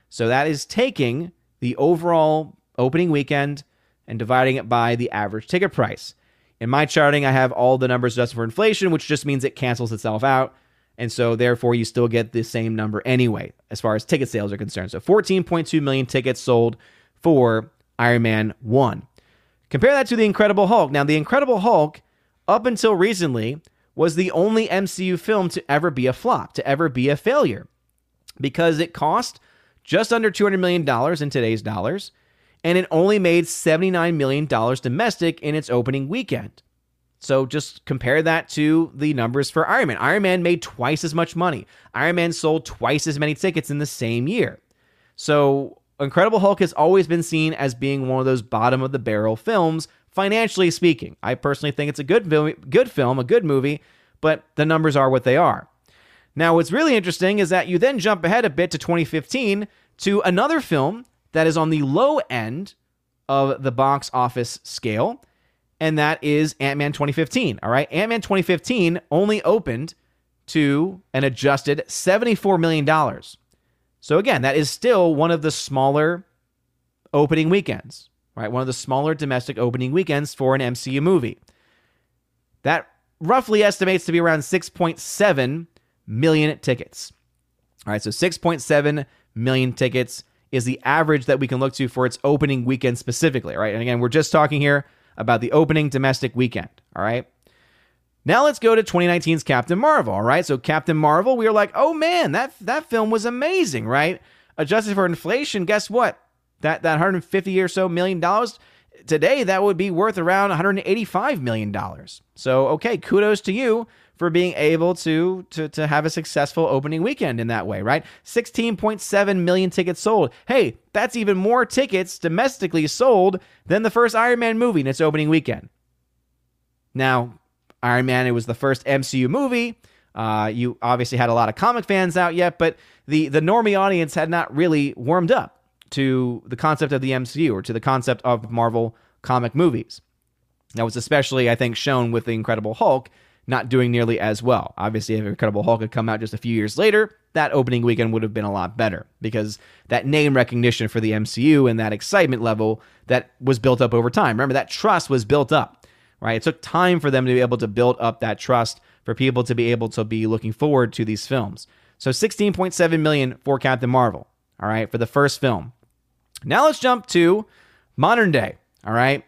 So that is taking the overall opening weekend and dividing it by the average ticket price. In my charting, I have all the numbers adjusted for inflation, which just means it cancels itself out. And so, therefore, you still get the same number anyway, as far as ticket sales are concerned. So, 14.2 million tickets sold for Iron Man 1. Compare that to The Incredible Hulk. Now, The Incredible Hulk, up until recently, was the only MCU film to ever be a flop, to ever be a failure, because it cost just under $200 million in today's dollars, and it only made $79 million domestic in its opening weekend. So just compare that to the numbers for Iron Man. Iron Man made twice as much money. Iron Man sold twice as many tickets in the same year. So Incredible Hulk has always been seen as being one of those bottom of the barrel films, financially speaking. I personally think it's a good film, good film, a good movie, but the numbers are what they are. Now, what's really interesting is that you then jump ahead a bit to 2015 to another film that is on the low end of the box office scale, and that is Ant Man 2015. All right, Ant Man 2015 only opened to an adjusted $74 million. So, again, that is still one of the smaller opening weekends, right? One of the smaller domestic opening weekends for an MCU movie. That roughly estimates to be around 6.7 million tickets. All right, so 6.7 million tickets is the average that we can look to for its opening weekend specifically, right? And again, we're just talking here about the opening domestic weekend, all right? Now let's go to 2019's Captain Marvel, all right? So Captain Marvel, we were like, "Oh man, that that film was amazing, right? Adjusted for inflation, guess what? That that 150 or so million dollars today that would be worth around 185 million dollars. So, okay, kudos to you for being able to, to, to have a successful opening weekend in that way, right? 16.7 million tickets sold. Hey, that's even more tickets domestically sold than the first Iron Man movie in its opening weekend. Now, Iron Man, it was the first MCU movie. Uh, you obviously had a lot of comic fans out yet, but the, the normie audience had not really warmed up to the concept of the MCU or to the concept of Marvel comic movies. That was especially, I think, shown with The Incredible Hulk not doing nearly as well. Obviously, if Incredible Hulk had come out just a few years later, that opening weekend would have been a lot better because that name recognition for the MCU and that excitement level that was built up over time. Remember, that trust was built up, right? It took time for them to be able to build up that trust for people to be able to be looking forward to these films. So 16.7 million for Captain Marvel, all right, for the first film. Now let's jump to modern day, all right?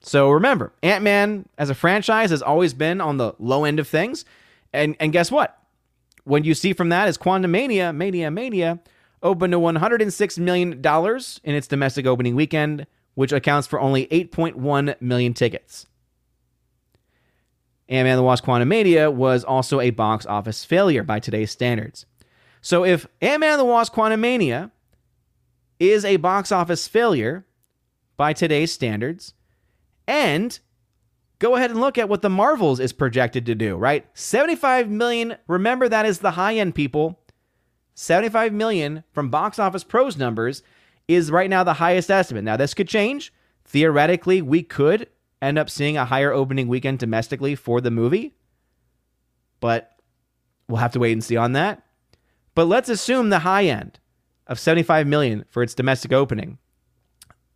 So remember, Ant Man as a franchise has always been on the low end of things. And, and guess what? When you see from that is Quantum Mania, Mania, Mania opened to $106 million in its domestic opening weekend, which accounts for only 8.1 million tickets. Ant-Man the Wasp Quantumania was also a box office failure by today's standards. So if Ant-Man the Wasp Quantumania is a box office failure by today's standards, and go ahead and look at what the Marvels is projected to do, right? 75 million. Remember, that is the high end, people. 75 million from Box Office Pros numbers is right now the highest estimate. Now, this could change. Theoretically, we could end up seeing a higher opening weekend domestically for the movie, but we'll have to wait and see on that. But let's assume the high end of 75 million for its domestic opening.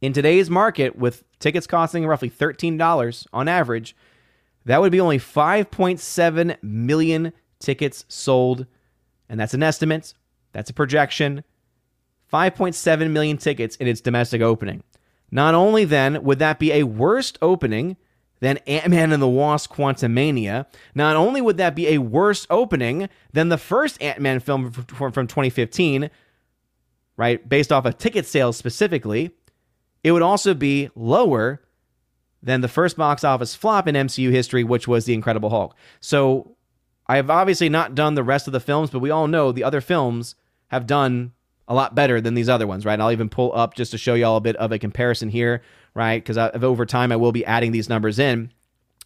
In today's market, with tickets costing roughly $13 on average, that would be only 5.7 million tickets sold. And that's an estimate, that's a projection. 5.7 million tickets in its domestic opening. Not only then would that be a worse opening than Ant Man and the Wasp Quantumania, not only would that be a worse opening than the first Ant Man film from 2015, right, based off of ticket sales specifically, it would also be lower than the first box office flop in MCU history, which was The Incredible Hulk. So I have obviously not done the rest of the films, but we all know the other films have done a lot better than these other ones, right? I'll even pull up just to show y'all a bit of a comparison here, right? Because over time I will be adding these numbers in.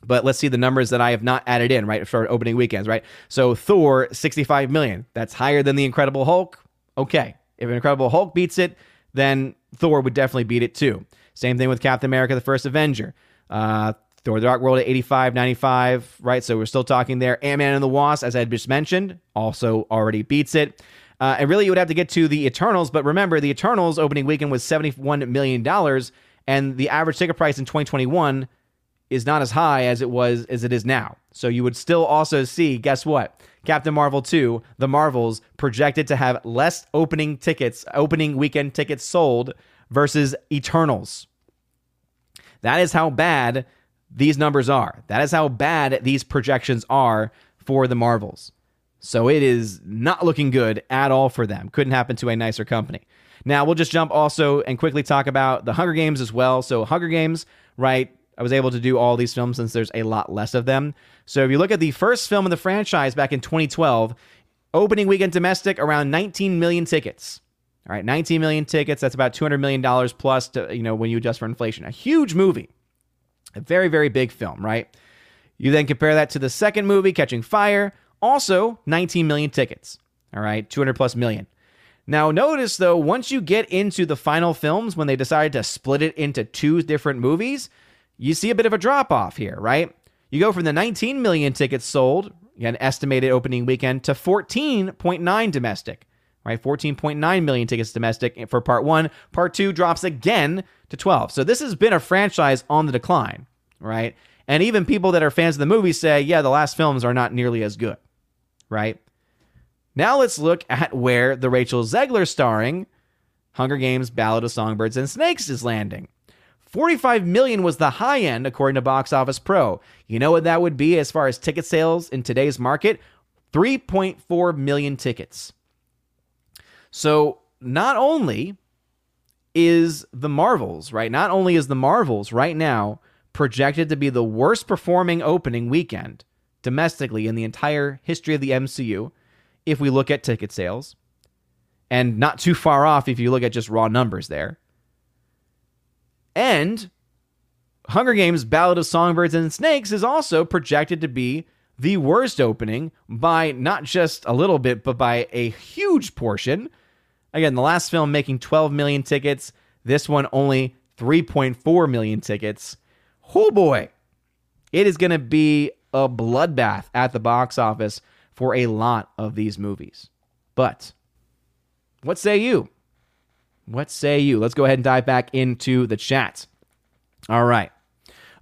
But let's see the numbers that I have not added in, right, for opening weekends, right? So Thor, 65 million. That's higher than The Incredible Hulk. Okay. If an Incredible Hulk beats it, then Thor would definitely beat it too. Same thing with Captain America, the first Avenger. Uh, Thor the Dark World at 85, 95, right? So we're still talking there. Ant Man and the Wasp, as I just mentioned, also already beats it. Uh, and really, you would have to get to the Eternals, but remember, the Eternals opening weekend was $71 million, and the average ticket price in 2021 is not as high as it was as it is now. So you would still also see, guess what? Captain Marvel 2, The Marvels, projected to have less opening tickets, opening weekend tickets sold versus Eternals. That is how bad these numbers are. That is how bad these projections are for the Marvels. So it is not looking good at all for them. Couldn't happen to a nicer company. Now, we'll just jump also and quickly talk about the Hunger Games as well. So, Hunger Games, right? I was able to do all these films since there's a lot less of them. So, if you look at the first film in the franchise back in 2012, opening weekend domestic around 19 million tickets. All right, 19 million tickets. That's about 200 million dollars plus to you know when you adjust for inflation. A huge movie, a very very big film, right? You then compare that to the second movie, Catching Fire, also 19 million tickets. All right, 200 plus million. Now, notice though, once you get into the final films, when they decided to split it into two different movies, you see a bit of a drop off here, right? You go from the 19 million tickets sold, again, estimated opening weekend, to 14.9 domestic, right? 14.9 million tickets domestic for part one. Part two drops again to 12. So this has been a franchise on the decline, right? And even people that are fans of the movie say, yeah, the last films are not nearly as good, right? Now let's look at where the Rachel Zegler starring Hunger Games Ballad of Songbirds and Snakes is landing. 45 million was the high end according to Box Office Pro. You know what that would be as far as ticket sales in today's market? 3.4 million tickets. So, not only is the Marvels, right? Not only is the Marvels right now projected to be the worst performing opening weekend domestically in the entire history of the MCU, if we look at ticket sales, and not too far off if you look at just raw numbers there. And Hunger Games Ballad of Songbirds and Snakes is also projected to be the worst opening by not just a little bit, but by a huge portion. Again, the last film making 12 million tickets, this one only 3.4 million tickets. Oh boy, it is going to be a bloodbath at the box office for a lot of these movies. But what say you? What say you? Let's go ahead and dive back into the chat. All right.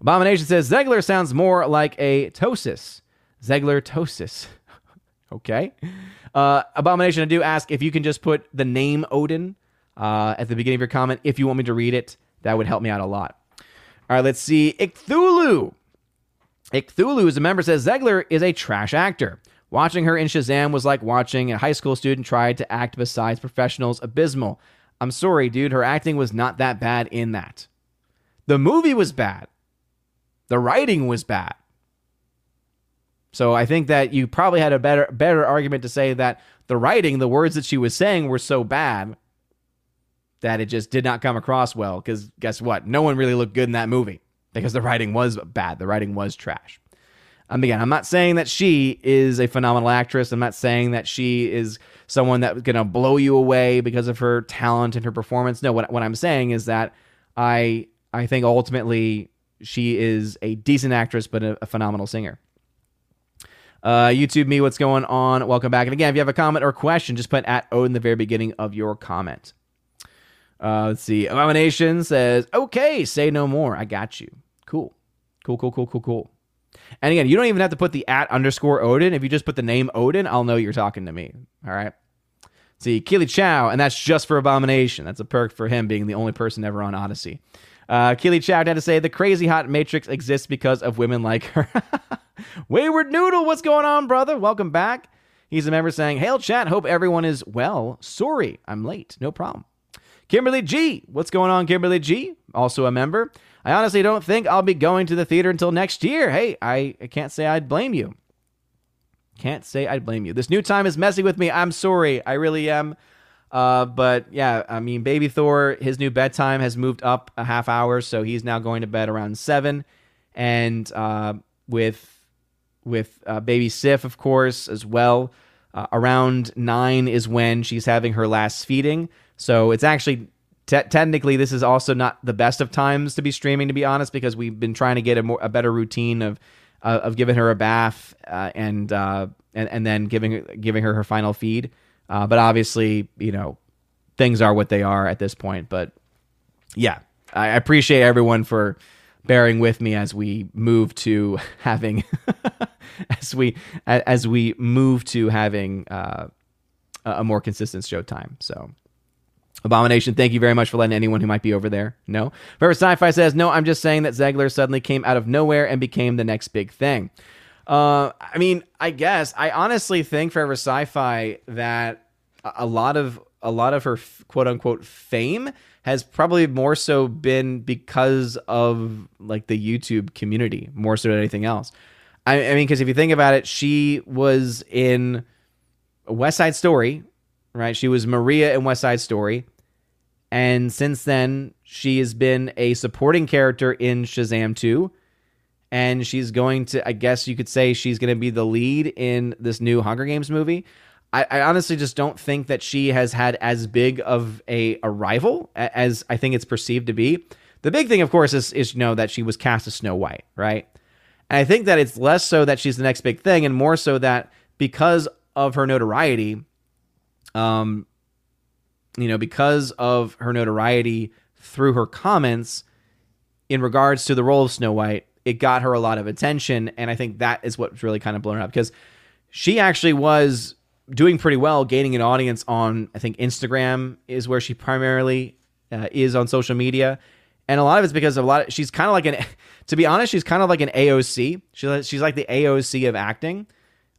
Abomination says Zegler sounds more like a Tosis. Zegler Tosis. okay. Uh, Abomination, I do ask if you can just put the name Odin uh, at the beginning of your comment. If you want me to read it, that would help me out a lot. All right, let's see. Icthulu. Icthulu, is a member, says Zegler is a trash actor. Watching her in Shazam was like watching a high school student try to act besides professionals abysmal. I'm sorry, dude, her acting was not that bad in that. The movie was bad. The writing was bad. So I think that you probably had a better better argument to say that the writing, the words that she was saying were so bad that it just did not come across well because guess what? No one really looked good in that movie because the writing was bad. The writing was trash. Um, again, I'm not saying that she is a phenomenal actress. I'm not saying that she is someone that's going to blow you away because of her talent and her performance. No, what, what I'm saying is that I I think ultimately she is a decent actress, but a, a phenomenal singer. Uh, YouTube me, what's going on? Welcome back. And again, if you have a comment or question, just put at Odin the very beginning of your comment. Uh, let's see. Abomination says, okay, say no more. I got you. Cool. Cool, cool, cool, cool, cool. And again, you don't even have to put the at underscore Odin. If you just put the name Odin, I'll know you're talking to me. All right. See, Keely Chow, and that's just for Abomination. That's a perk for him being the only person ever on Odysee. Uh, Keely Chow had to say the crazy hot Matrix exists because of women like her. Wayward Noodle, what's going on, brother? Welcome back. He's a member saying, Hail chat, hope everyone is well. Sorry, I'm late. No problem. Kimberly G, what's going on, Kimberly G? Also a member. I honestly don't think I'll be going to the theater until next year. Hey, I, I can't say I'd blame you. Can't say I'd blame you. This new time is messing with me. I'm sorry. I really am. Uh, but yeah, I mean, Baby Thor, his new bedtime has moved up a half hour, so he's now going to bed around seven. And uh, with with uh, Baby Sif, of course, as well, uh, around nine is when she's having her last feeding. So it's actually Te- technically, this is also not the best of times to be streaming, to be honest, because we've been trying to get a more a better routine of uh, of giving her a bath uh, and uh, and and then giving giving her her final feed. Uh, but obviously, you know, things are what they are at this point. But yeah, I appreciate everyone for bearing with me as we move to having as we as we move to having uh, a more consistent show time. So Abomination, thank you very much for letting anyone who might be over there know. Forever Sci-Fi says, no, I'm just saying that Zegler suddenly came out of nowhere and became the next big thing. Uh, I mean, I guess I honestly think Forever Sci-Fi that a lot of a lot of her quote unquote fame has probably more so been because of like the YouTube community more so than anything else. I, I mean, because if you think about it, she was in West Side Story, right? She was Maria in West Side Story. And since then, she has been a supporting character in Shazam 2. And she's going to, I guess you could say, she's going to be the lead in this new Hunger Games movie. I, I, honestly just don't think that she has had as big of a, a rival as I think it's perceived to be. The big thing, of course, is, is you know that she was cast as Snow White, right? And I think that it's less so that she's the next big thing, and more so that because of her notoriety, um, you know, because of her notoriety through her comments in regards to the role of Snow White, it got her a lot of attention, and I think that is what's really kind of blown her up because she actually was doing pretty well, gaining an audience on I think Instagram is where she primarily uh, is on social media, and a lot of it's because of a lot. Of, she's kind of like an, to be honest, she's kind of like an AOC. She's like, she's like the AOC of acting.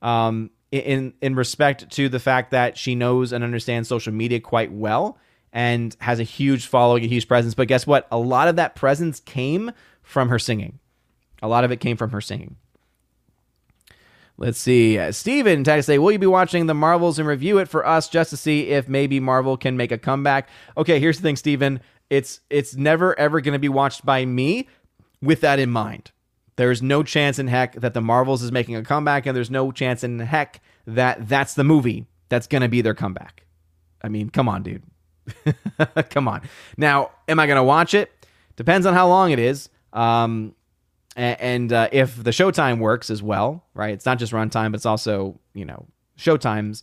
Um, in in respect to the fact that she knows and understands social media quite well and has a huge following, a huge presence. But guess what? A lot of that presence came from her singing. A lot of it came from her singing. Let's see. Uh, Steven to say, Will you be watching the Marvels and review it for us just to see if maybe Marvel can make a comeback? Okay, here's the thing, Steven. It's it's never ever going to be watched by me with that in mind. There's no chance in heck that the Marvels is making a comeback, and there's no chance in heck that that's the movie that's going to be their comeback. I mean, come on, dude. come on. Now, am I going to watch it? Depends on how long it is. Um, and, uh, if the showtime works as well, right? It's not just runtime, but it's also, you know, showtimes.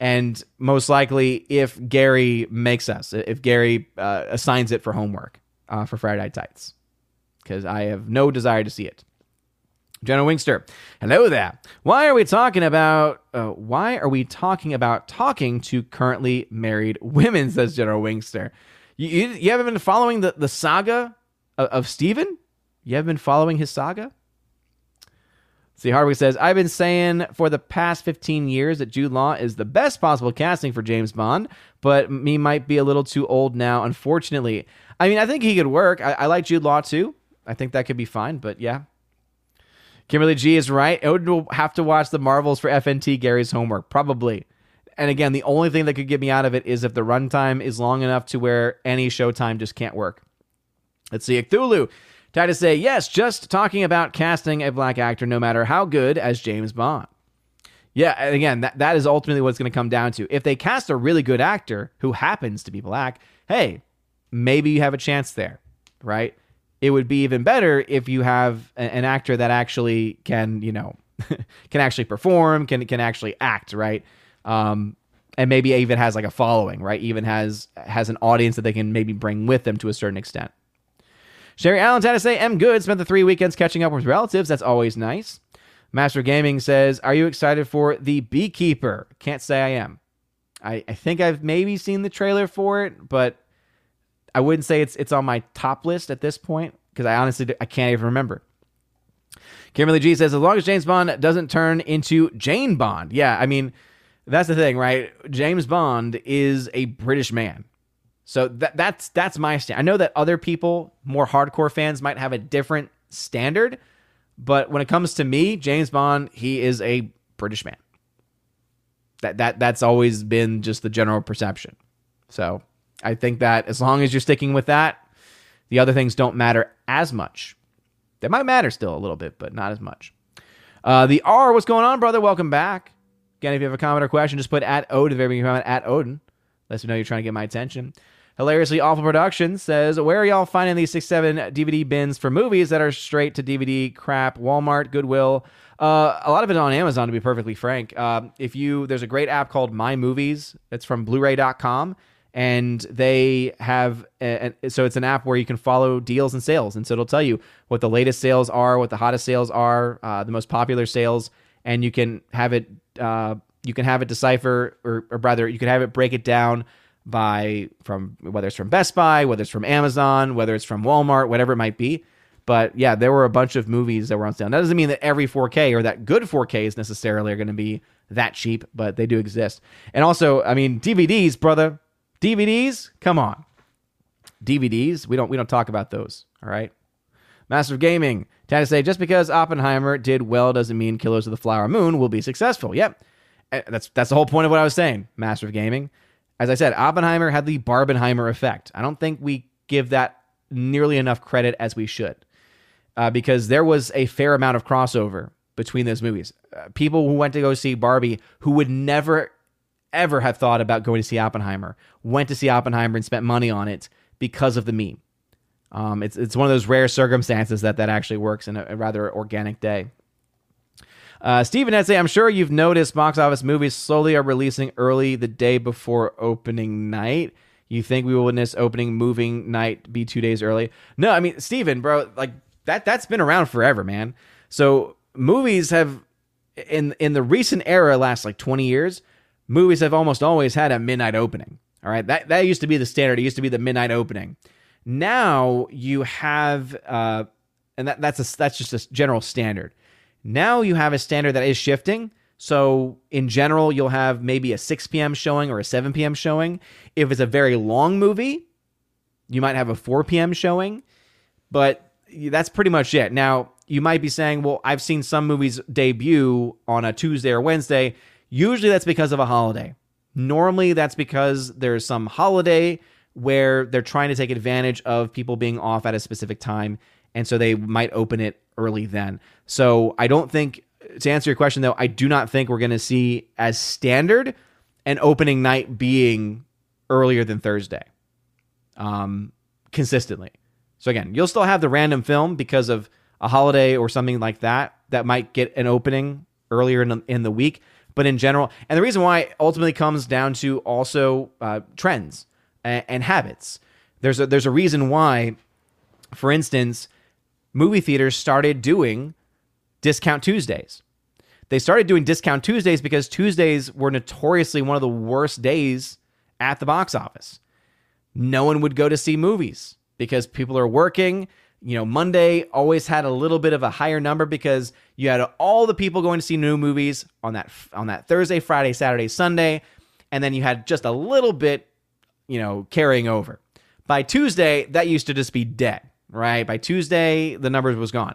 And most likely, if Gary makes us, if Gary uh, assigns it for homework uh, for Friday Night Tights because I have no desire to see it. Jenna Wingster, hello there. Why are we talking about? Uh, why are we talking about talking to currently married women? Says Jenna Wingster. You, you, you haven't been following the, the saga of, of Stephen? You haven't been following his saga? See, Hardwick says, I've been saying for the past 15 years that Jude Law is the best possible casting for James Bond, but me might be a little too old now, unfortunately. I mean, I think he could work. I, I like Jude Law too. I think that could be fine, but yeah. Kimberly G is right. Odin will have to watch the Marvels for FNT Gary's homework, probably. And again, the only thing that could get me out of it is if the runtime is long enough to where any showtime just can't work. Let's see. Cthulhu. Titus say, yes, just talking about casting a black actor, no matter how good, as James Bond. Yeah, and again, that, that is ultimately what it's going to come down to. If they cast a really good actor who happens to be black, hey, maybe you have a chance there, right? It would be even better if you have an actor that actually can, you know, can actually perform, can can actually act, right? Um, and maybe even has like a following, right? Even has has an audience that they can maybe bring with them to a certain extent. Sherry Allen's had to say, "I'm good. Spent the three weekends catching up with relatives. That's always nice." Master Gaming says, "Are you excited for the Beekeeper?" Can't say I am. I, I think I've maybe seen the trailer for it, but I wouldn't say it's it's on my top list at this point because I honestly I can't even remember. Kimberly G says as long as James Bond doesn't turn into Jane Bond. Yeah, I mean that's the thing, right? James Bond is a British man. So that that's that's my stand. I know that other people, more hardcore fans might have a different standard, but when it comes to me, James Bond, he is a British man. That that that's always been just the general perception. So I think that as long as you're sticking with that, the other things don't matter as much. They might matter still a little bit, but not as much. Uh, the R, what's going on, brother? Welcome back. Again, if you have a comment or question, just put at Odin, very big comment at Odin. Let me know you're trying to get my attention. Hilariously Awful Productions says, Where are y'all finding these six, seven DVD bins for movies that are straight to DVD crap? Walmart, Goodwill. Uh, a lot of it on Amazon, to be perfectly frank. Uh, if you, there's a great app called My Movies. It's from Blu-ray.com and they have a, a, so it's an app where you can follow deals and sales. And so it'll tell you what the latest sales are what the hottest sales are uh, the most popular sales. And you can have it uh, you can have it decipher or, or rather you can have it break it down by from whether it's from best buy whether it's from amazon whether it's from walmart whatever it might be. But yeah there were a bunch of movies that were on sale. That doesn't mean that every 4k or that good 4ks necessarily are going to be that cheap but they do exist. And also i mean dvds brother DVDs, come on. DVDs, we don't we don't talk about those. All right. Master of Gaming, to say just because Oppenheimer did well doesn't mean Killers of the Flower Moon will be successful. Yep, eh, that's that's the whole point of what I was saying. Master of Gaming, as I said, Oppenheimer had the Barbenheimer effect. I don't think we give that nearly enough credit as we should, uh, because there was a fair amount of crossover between those movies. Uh, people who went to go see Barbie who would never ever have thought about going to see Oppenheimer went to see Oppenheimer and spent money on it because of the meme. Um, it's it's one of those rare circumstances that that actually works in a, a rather organic day. Uh, Stephen Etsy, I'm sure you've noticed box office movies slowly are releasing early the day before opening night. You think we will witness opening moving night be two days early? No, I mean, Stephen, bro, like that that's been around forever, man. So movies have in in the recent era, last like 20 years, movies have almost always had a midnight opening. All right, that that used to be the standard. It used to be the midnight opening. Now you have, uh, and that, that's a, that's just a general standard. Now you have a standard that is shifting. So in general, you'll have maybe a 6 p.m. showing or a 7 p.m. showing. If it's a very long movie, you might have a 4 p.m. showing, but that's pretty much it. Now, you might be saying, well, I've seen some movies debut on a Tuesday or Wednesday. Usually that's because of a holiday. Normally that's because there's some holiday where they're trying to take advantage of people being off at a specific time. And so they might open it early then. So I don't think, to answer your question though, I do not think we're going to see as standard an opening night being earlier than Thursday um, consistently. So again, you'll still have the random film because of a holiday or something like that that might get an opening earlier in the, in the week. But in general, and the reason why ultimately comes down to also uh, trends and, and habits. There's a there's a reason why, for instance, movie theaters started doing discount Tuesdays. They started doing discount Tuesdays because Tuesdays were notoriously one of the worst days at the box office. No one would go to see movies because people are working. You know, Monday always had a little bit of a higher number because you had all the people going to see new movies on that on that Thursday, Friday, Saturday, Sunday, and then you had just a little bit you know, carrying over. By Tuesday, that used to just be dead, right? By Tuesday, the numbers was gone.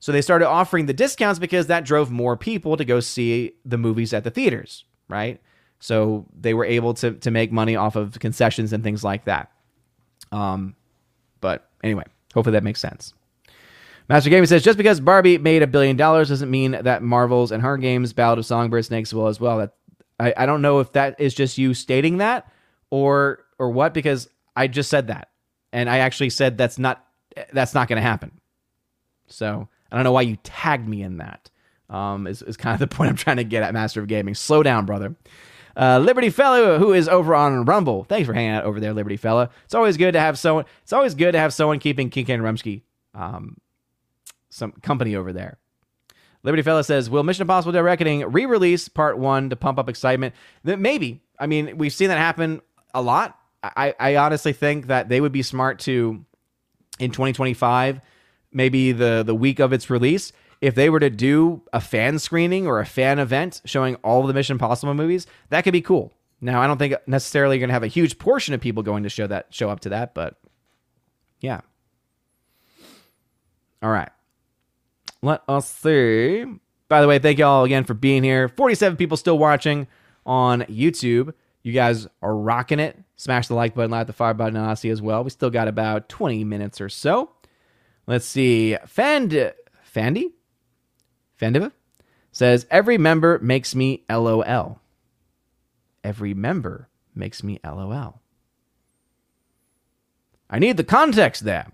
So they started offering the discounts because that drove more people to go see the movies at the theaters, right? So they were able to to make money off of concessions and things like that. Um, but anyway, hopefully that makes sense. Master Gaming says just because Barbie made a billion dollars doesn't mean that Marvels and Hunger Games, Ballad of Songbird Snakes will as well. That I, I don't know if that is just you stating that or or what because I just said that. And I actually said that's not that's not going to happen. So, I don't know why you tagged me in that. Um, is, is kind of the point I'm trying to get at Master of Gaming. Slow down, brother. Uh, Liberty Fellow, who is over on Rumble. Thanks for hanging out over there, Liberty Fellow. It's always good to have someone. It's always good to have someone keeping King and Rumsky um, some company over there. Liberty Fellow says, "Will Mission Impossible: Dead Reckoning re-release Part One to pump up excitement?" That Maybe. I mean, we've seen that happen a lot. I, I honestly think that they would be smart to in 2025, maybe the the week of its release, if they were to do a fan screening or a fan event showing all of the Mission Impossible movies, that could be cool. Now, I don't think necessarily you're going to have a huge portion of people going to show that show up to that, but yeah. All right. Let us see. By the way, thank you all again for being here. 47 people still watching on YouTube. You guys are rocking it. Smash the like button, light the fire button on as well. We still got about 20 minutes or so. Let's see. Fand Fandy? Fandiva says every member makes me LOL. Every member makes me LOL. I need the context there.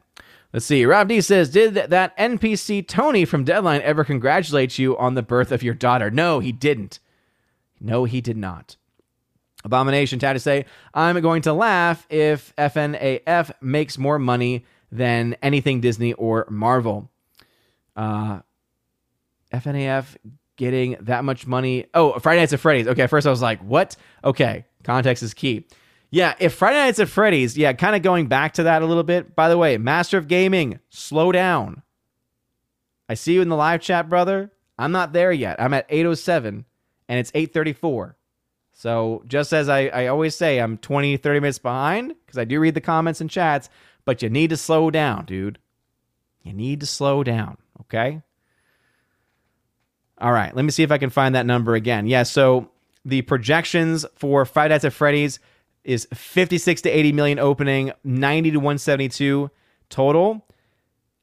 Let's see. Rob D says, Did that NPC Tony from Deadline ever congratulate you on the birth of your daughter? No, he didn't. No, he did not. Abomination to say, I'm going to laugh if FNAF makes more money than anything Disney or Marvel. Uh, FNAF getting that much money. Oh, Friday Nights at Freddy's. Okay, first I was like, what? Okay, context is key. Yeah, if Friday Nights at Freddy's, yeah, kind of going back to that a little bit. By the way, Master of Gaming, slow down. I see you in the live chat, brother. I'm not there yet. I'm at 807 and it's 834. So just as I, I always say, I'm 20, 30 minutes behind because I do read the comments and chats, but you need to slow down, dude. You need to slow down, okay? All right, let me see if I can find that number again. Yeah, so the projections for Five Nights at Freddy's is 56 to 80 million opening, 90 to 172 total.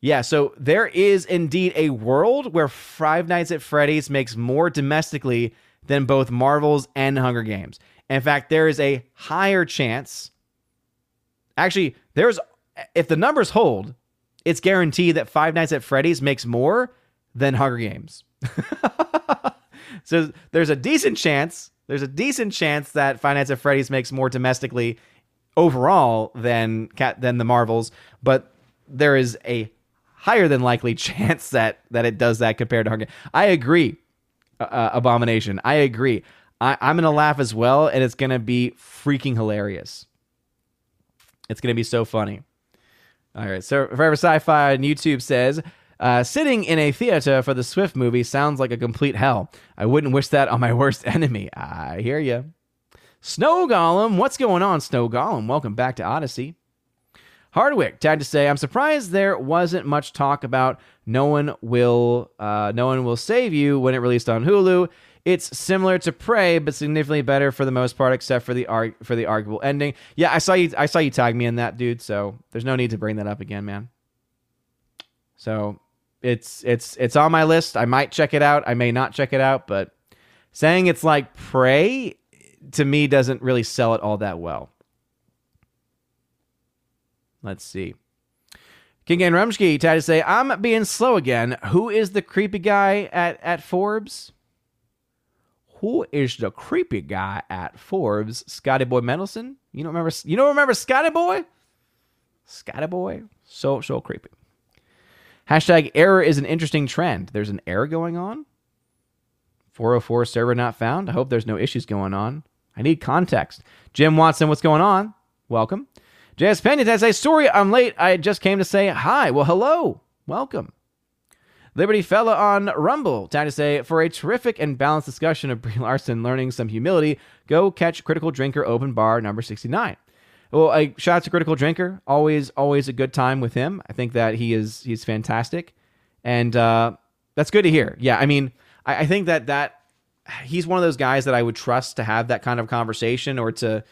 Yeah, so there is indeed a world where Five Nights at Freddy's makes more domestically than both Marvel's and Hunger Games. In fact, there is a higher chance. Actually, there's if the numbers hold, it's guaranteed that Five Nights at Freddy's makes more than Hunger Games. so there's a decent chance. There's a decent chance that Five Nights at Freddy's makes more domestically overall than cat than the Marvels, but there is a higher than likely chance that that it does that compared to Hunger. I agree, uh, uh, Abomination. I agree. I, I'm gonna laugh as well, and it's gonna be freaking hilarious. It's gonna be so funny. All right, so Forever Sci-Fi on YouTube says uh, sitting in a theater for the Swift movie sounds like a complete hell. I wouldn't wish that on my worst enemy. I hear you. Snow Golem, what's going on, Snow Golem? Welcome back to Odysee. Hardwick, time to say, I'm surprised there wasn't much talk about No One Will, uh, No One Will Save You when it released on Hulu. It's similar to Prey, but significantly better for the most part, except for the arg- for the arguable ending. Yeah, I saw you. I saw you tag me in that, dude. So there's no need to bring that up again, man. So it's it's it's on my list. I might check it out. I may not check it out, but saying it's like Prey to me doesn't really sell it all that well. Let's see. King and Rumsky tried to say, I'm being slow again. Who is the creepy guy at, at Forbes? Who is the creepy guy at Forbes? Scotty Boy Mendelson? You don't remember you don't remember Scotty Boy? Scotty Boy? So so creepy. Hashtag error is an interesting trend. There's an error going on. 404 server not found. I hope there's no issues going on. I need context. Jim Watson, what's going on? Welcome. JS Pena says, "Hey, sorry I'm late. I just came to say hi. Well, hello. Welcome. Liberty Fella on Rumble. Time to say, for a terrific and balanced discussion of Brie Larson learning some humility, go catch Critical Drinker Open Bar number 69. Well, I, shout out to Critical Drinker. Always, always a good time with him. I think that he is he's fantastic, and uh, that's good to hear. Yeah, I mean, I, I think that that he's one of those guys that I would trust to have that kind of conversation or to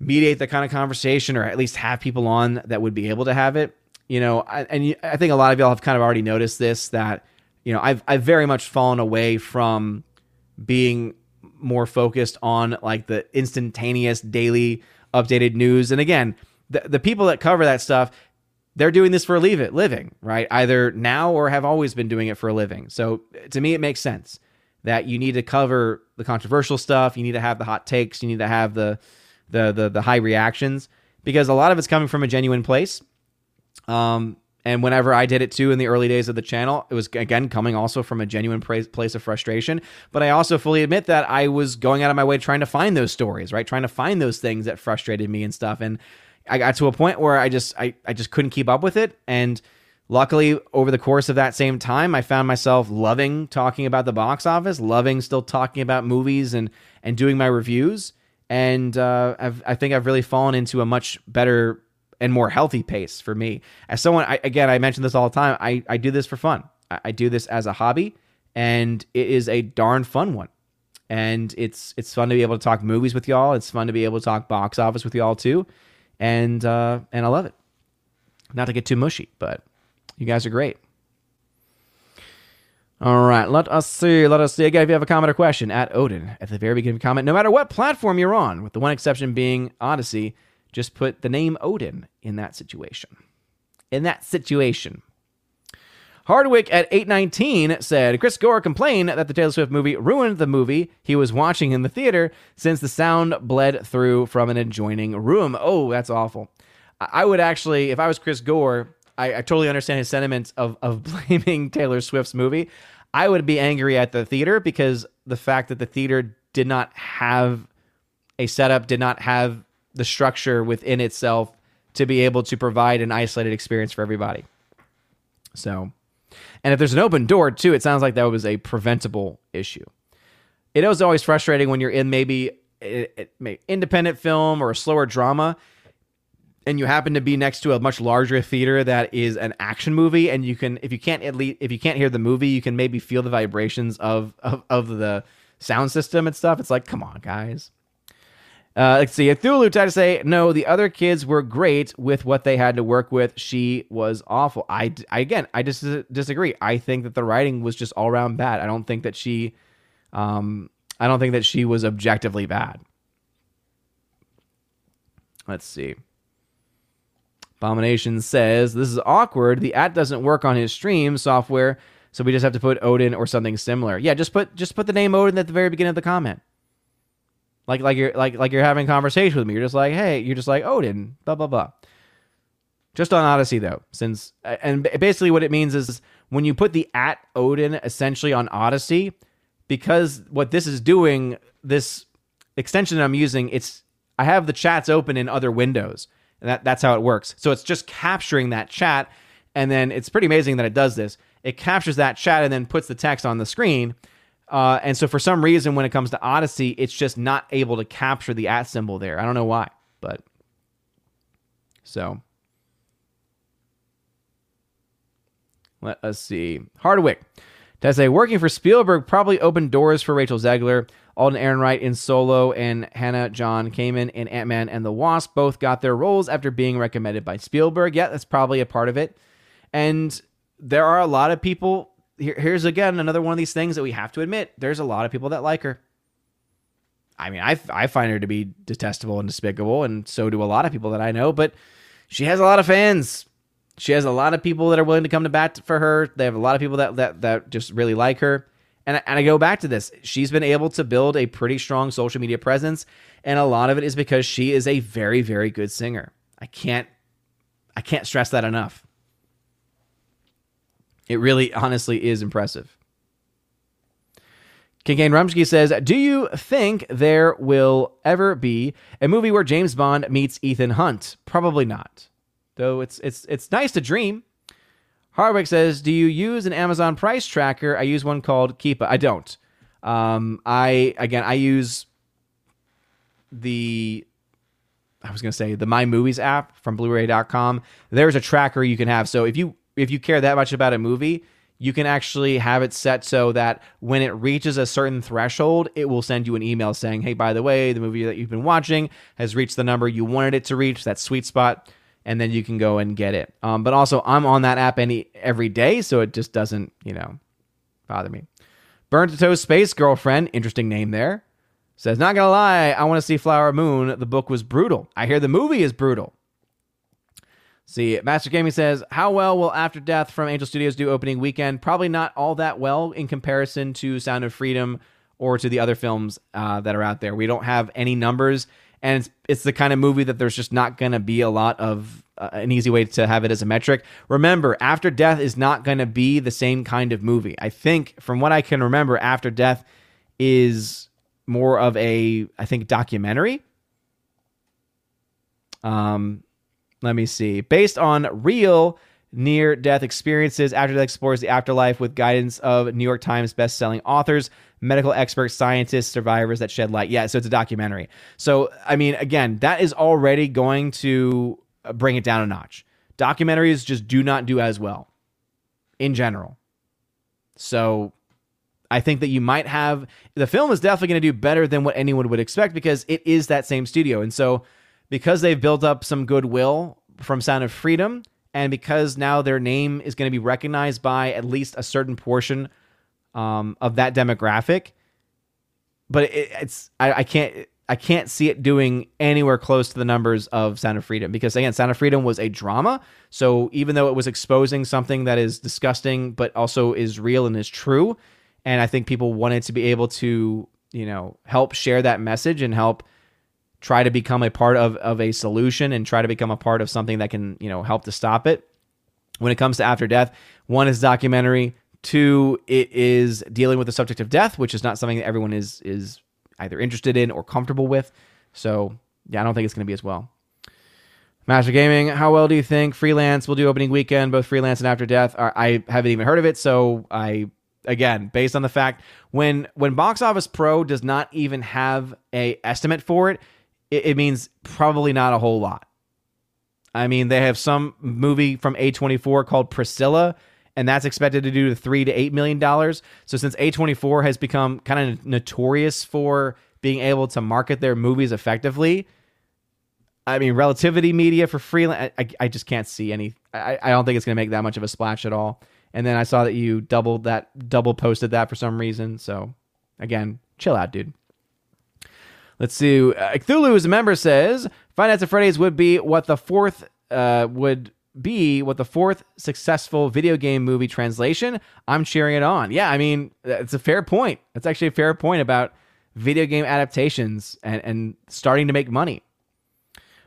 mediate that kind of conversation, or at least have people on that would be able to have it. You know, I, and I think a lot of y'all have kind of already noticed this that you know I've I've very much fallen away from being more focused on like the instantaneous daily updated news. And again, the, the people that cover that stuff, they're doing this for a leave it living, right? Either now or have always been doing it for a living. So to me, it makes sense that you need to cover the controversial stuff. You need to have the hot takes. You need to have the the the, the high reactions because a lot of it's coming from a genuine place. Um, and whenever I did it too in the early days of the channel, it was again coming also from a genuine place of frustration. But I also fully admit that I was going out of my way trying to find those stories, right? Trying to find those things that frustrated me and stuff. And I got to a point where I just I, I just couldn't keep up with it. And luckily, over the course of that same time, I found myself loving talking about the box office, loving still talking about movies and and doing my reviews. And uh, i think I've really fallen into a much better and more healthy pace for me. As someone, I, again, I mention this all the time. I, I do this for fun. I, I do this as a hobby, and it is a darn fun one. And it's it's fun to be able to talk movies with y'all. It's fun to be able to talk box office with y'all too, and uh, and I love it. Not to get too mushy, but you guys are great. All right, let us see. Let us see. Again, if you have a comment or question, at Odin at the very beginning of the comment, no matter what platform you're on, with the one exception being Odysee, just put the name Odin in that situation. In that situation. Hardwick at 819 said Chris Gore complained that the Taylor Swift movie ruined the movie he was watching in the theater since the sound bled through from an adjoining room. Oh, that's awful. I would actually, if I was Chris Gore, I, I totally understand his sentiments of, of blaming Taylor Swift's movie. I would be angry at the theater because the fact that the theater did not have a setup, did not have the structure within itself to be able to provide an isolated experience for everybody. So, and if there's an open door too, it sounds like that was a preventable issue. it is always frustrating when you're in maybe an independent film or a slower drama and you happen to be next to a much larger theater that is an action movie and you can if you can't at least if you can't hear the movie you can maybe feel the vibrations of of, of the sound system and stuff it's like come on guys uh, let's see. Thulu tried to say, no, the other kids were great with what they had to work with. She was awful. I, I again, I just dis- disagree. I think that the writing was just all around bad. I don't think that she, um, I don't think that she was objectively bad. Let's see. Abomination says, This is awkward. The at doesn't work on his stream software, so we just have to put Odin or something similar. Yeah, just put just put the name Odin at the very beginning of the comment. Like like you're like like you're having conversation with me. You're just like, hey, you're just like Odin, blah blah blah. Just on Odysee though, since and basically what it means is when you put the at Odin essentially on Odysee, because what this is doing, this extension that I'm using, it's I have the chats open in other windows. And that, that's how it works. So it's just capturing that chat. And then it's pretty amazing that it does this. It captures that chat and then puts the text on the screen. Uh, and so for some reason, when it comes to Odysee, it's just not able to capture the at symbol there. I don't know why, but so let us see. Hardwick. say working for Spielberg probably opened doors for Rachel Zegler. Alden Ehrenreich in Solo and Hannah John Kamen in Ant Man and the Wasp both got their roles after being recommended by Spielberg. Yeah, that's probably a part of it. And there are a lot of people here, here's again another one of these things that we have to admit. There's a lot of people that like her. I mean, I I find her to be detestable and despicable, and so do a lot of people that I know. But she has a lot of fans. She has a lot of people that are willing to come to bat for her. They have a lot of people that that that just really like her. And and I go back to this. She's been able to build a pretty strong social media presence, and a lot of it is because she is a very very good singer. I can't I can't stress that enough. It really, honestly, is impressive. Kincaid Rumsky says, Do you think there will ever be a movie where James Bond meets Ethan Hunt? Probably not. Though it's it's it's nice to dream. Harwick says, Do you use an Amazon price tracker? I use one called Keepa. I don't. Um, I again I use the I was gonna say the My Movies app from Blu-ray.com. There's a tracker you can have. So if you if you care that much about a movie, you can actually have it set so that when it reaches a certain threshold, it will send you an email saying, "Hey, by the way, the movie that you've been watching has reached the number you wanted it to reach, that sweet spot." And then you can go and get it. Um, but also, I'm on that app any every day, so it just doesn't, you know, bother me. Burn to Toast Space Girlfriend, interesting name there. Says, not gonna lie, I want to see Flower Moon. The book was brutal. I hear the movie is brutal. See, Master Gaming says, How well will After Death from Angel Studios do opening weekend? Probably not all that well in comparison to Sound of Freedom or to the other films uh, that are out there. We don't have any numbers, and it's, it's the kind of movie that there's just not going to be a lot of uh, an easy way to have it as a metric. Remember, After Death is not going to be the same kind of movie. I think, from what I can remember, After Death is more of a, I think, documentary. Um, let me see. Based on real near death experiences, After Death explores the afterlife with guidance of New York Times best-selling authors, medical experts, scientists, survivors that shed light. Yeah, so it's a documentary. So, I mean, again, that is already going to uh, bring it down a notch. Documentaries just do not do as well in general. So, I think that you might have the film is definitely going to do better than what anyone would expect because it is that same studio. And so because they've built up some goodwill from Sound of Freedom, and because now their name is going to be recognized by at least a certain portion um, of that demographic. But it, it's I, I can't I can't see it doing anywhere close to the numbers of Sound of Freedom because again, Sound of Freedom was a drama. So even though it was exposing something that is disgusting but also is real and is true, and I think people wanted to be able to you know help share that message and help try to become a part of, of a solution and try to become a part of something that can, you know, help to stop it. When it comes to after death, one is documentary, two, it is dealing with the subject of death, which is not something that everyone is is either interested in or comfortable with. So yeah, I don't think it's gonna be as well. Master Gaming, how well do you think freelance will do opening weekend, both freelance and after death? I haven't even heard of it, so I again, based on the fact when when Box Office Pro does not even have a estimate for it, it, it means probably not a whole lot. I mean, they have some movie from A24 called Priscilla, and that's expected to do three to eight million dollars. So since A24 has become kind of notorious for being able to market their movies effectively, I mean, Relativity Media for freelance, I, I just can't see any. I, I don't think it's going to make that much of a splash at all. And then I saw that you doubled that, double posted that for some reason. So again, chill out, dude. Let's see. Uh, Cthulhu, a member, says Five Nights at Freddy's would be what the fourth uh, would be what the fourth successful video game movie translation. I'm cheering it on. Yeah, I mean, it's a fair point. It's actually a fair point about video game adaptations and, and starting to make money.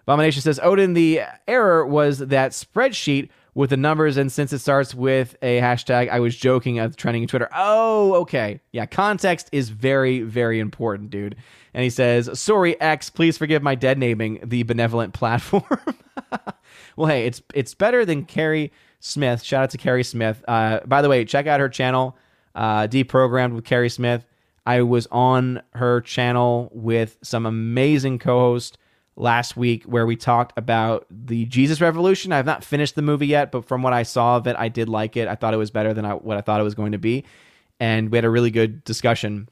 Abomination says Odin, the error was that spreadsheet with the numbers, and since it starts with a hashtag, I was joking at trending in Twitter. Oh, okay. Yeah, context is very, very important, dude. And he says, Sorry, X, please forgive my dead naming the benevolent platform. well, hey, it's it's better than Carrie Smith. Shout out to Carrie Smith. Uh, by the way, check out her channel, uh, Deprogrammed with Carrie Smith. I was on her channel with some amazing co-host last week where we talked about the Jesus Revolution. I have not finished the movie yet, but from what I saw of it, I did like it. I thought it was better than I, what I thought it was going to be, and we had a really good discussion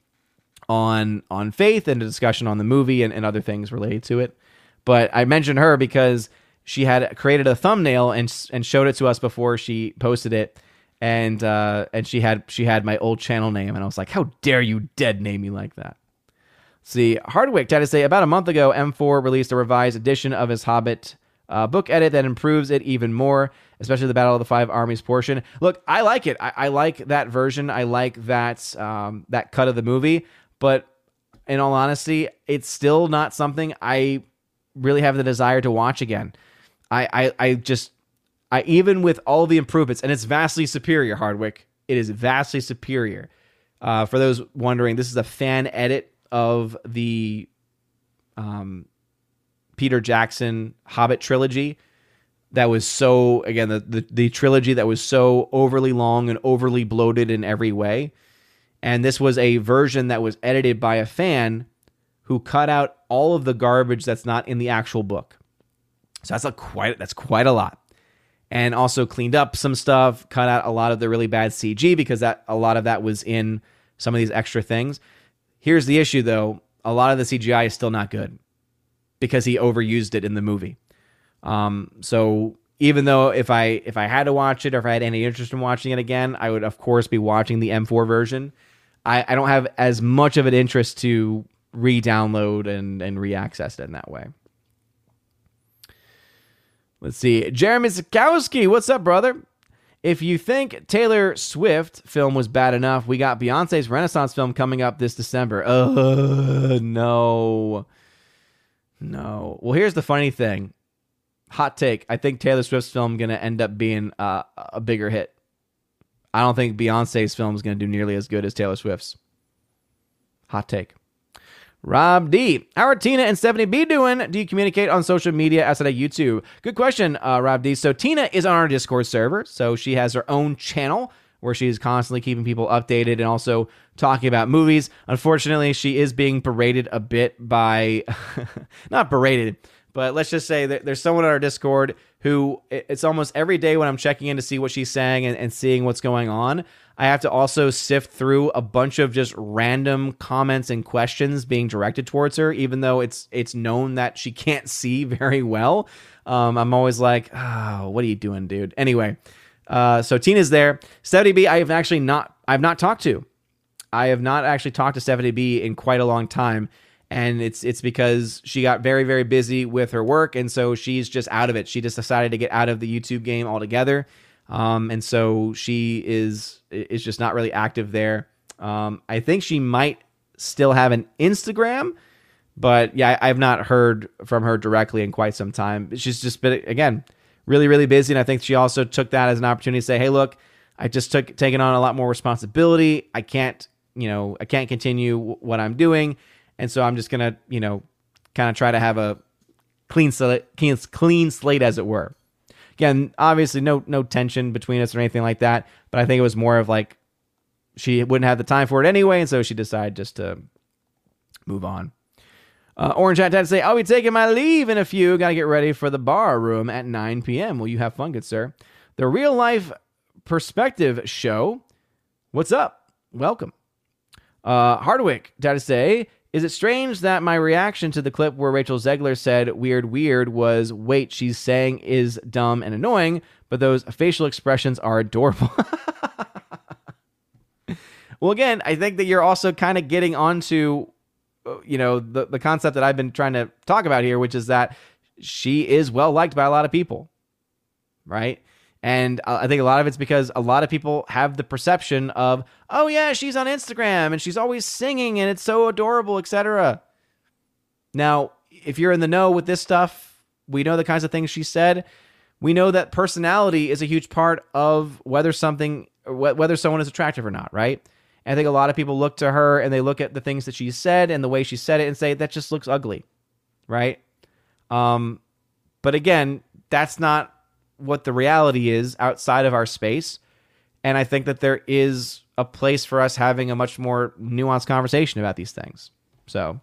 on on faith and a discussion on the movie and, and other things related to it. But I mentioned her because she had created a thumbnail and and showed it to us before she posted it. And uh, and she had she had my old channel name, and I was like, "How dare you dead name me like that?" See, Hardwick had to say about a month ago, M4 released a revised edition of his Hobbit uh, book edit that improves it even more, especially the Battle of the Five Armies portion. Look, I like it. I, I like that version. I like that um, that cut of the movie. But in all honesty, it's still not something I really have the desire to watch again. I, I, I just, I even with all the improvements, and it's vastly superior. Hardwick, it is vastly superior. Uh, for those wondering, this is a fan edit of the um, Peter Jackson Hobbit trilogy that was so again the, the, the trilogy that was so overly long and overly bloated in every way and this was a version that was edited by a fan who cut out all of the garbage that's not in the actual book so that's a quite that's quite a lot and also cleaned up some stuff cut out a lot of the really bad cg because that a lot of that was in some of these extra things Here's the issue though a lot of the CGI is still not good because he overused it in the movie. Um, so even though if I if I had to watch it or if I had any interest in watching it again, I would of course be watching the M4 version. I, I don't have as much of an interest to re-download and and re-access it in that way. Let's see. Jeremy Sikowski, what's up, brother? If you think Taylor Swift film was bad enough, we got Beyonce's Renaissance film coming up this December. Uh, no. No. Well, here's the funny thing. Hot take. I think Taylor Swift's film to end up being uh, a bigger hit. I don't think Beyonce's film is going to do nearly as good as Taylor Swift's. Hot take. Rob D. How are Tina and Stephanie B doing? Do you communicate on social media outside of YouTube? Good question, uh, Rob D. So Tina is on our Discord server. So she has her own channel where she's constantly keeping people updated and also talking about movies. Unfortunately, she is being berated a bit by, not berated, but let's just say that there's someone on our Discord who it's almost every day when I'm checking in to see what she's saying and, and seeing what's going on. I have to also sift through a bunch of just random comments and questions being directed towards her, even though it's it's known that she can't see very well. Um, I'm always like, oh, what are you doing, dude? Anyway, uh, so Tina's there. Stephanie B, I have actually not I've not talked to. I have not actually talked to Stephanie B in quite a long time. And it's it's because she got very, very busy with her work, and so she's just out of it. She just decided to get out of the YouTube game altogether. Um, and so she is is just not really active there. Um, I think she might still have an Instagram, but yeah, I, have not heard from her directly in quite some time. She's just been again really really busy, and I think she also took that as an opportunity to say, "Hey, look, I just took taken on a lot more responsibility. I can't, you know, I can't continue w- what I'm doing, and so I'm just gonna, you know, kind of try to have a clean slate, clean, clean slate, as it were." Again, obviously no no tension between us or anything like that, but I think it was more of like she wouldn't have the time for it anyway, and so she decided just to move on. Uh, Orange Hat had to say, I'll be taking my leave in a few. Got to get ready for the bar room at 9 p.m. Will you have fun, good sir? The real life perspective show. What's up? Welcome. Uh, Hardwick had to say, is it strange that my reaction to the clip where Rachel Zegler said weird, weird was, wait, she's saying is dumb and annoying, but those facial expressions are adorable? well, again, I think that you're also kind of getting onto uh, you know the the concept that I've been trying to talk about here, which is that she is well liked by a lot of people, right? And uh, I think a lot of it's because a lot of people have the perception of, oh yeah, she's on Instagram and she's always singing and it's so adorable, etc. Now, if you're in the know with this stuff, we know the kinds of things she said. We know that personality is a huge part of whether something whether someone is attractive or not, right? I think a lot of people look to her and they look at the things that she said and the way she said it and say that just looks ugly, right? Um, but again, that's not what the reality is outside of our space. And I think that there is a place for us having a much more nuanced conversation about these things. So,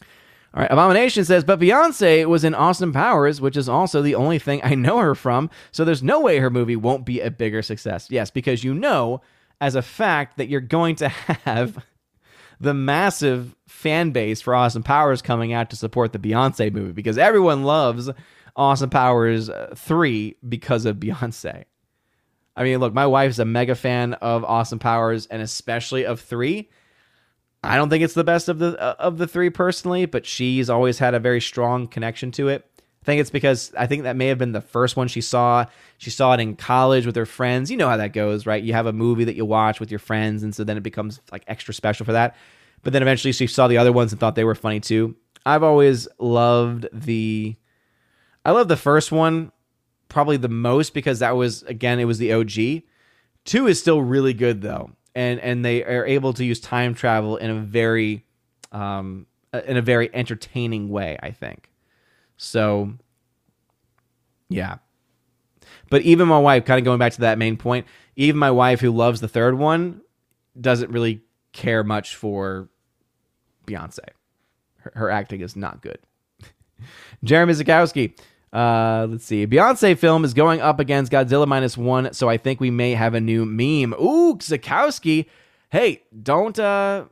all right, Abomination says, but Beyonce was in Austin Powers, which is also the only thing I know her from. So there's no way her movie won't be a bigger success. Yes, because you know as a fact that you're going to have the massive fan base for Austin Powers coming out to support the Beyonce movie because everyone loves Austin Powers uh, 3 because of Beyonce. I mean, look, my wife's a mega fan of Austin Powers and especially of 3. I don't think it's the best of the uh, of the 3 personally, but she's always had a very strong connection to it. I think it's because I think that may have been the first one she saw. She saw it in college with her friends. You know how that goes, right? You have a movie that you watch with your friends, and so then it becomes like extra special for that. But then eventually she saw the other ones and thought they were funny too. I've always loved the I love the first one probably the most because that was again it was the OG. 2 is still really good though. And and they are able to use time travel in a very um in a very entertaining way, I think. So, yeah. But even my wife, kind of going back to that main point, even my wife who loves the third one doesn't really care much for Beyonce. Her, her acting is not good. Jeremy Zakowski. Uh, let's see. Beyonce film is going up against Godzilla minus one, so I think we may have a new meme. Ooh, Zakowski. Hey, don't uh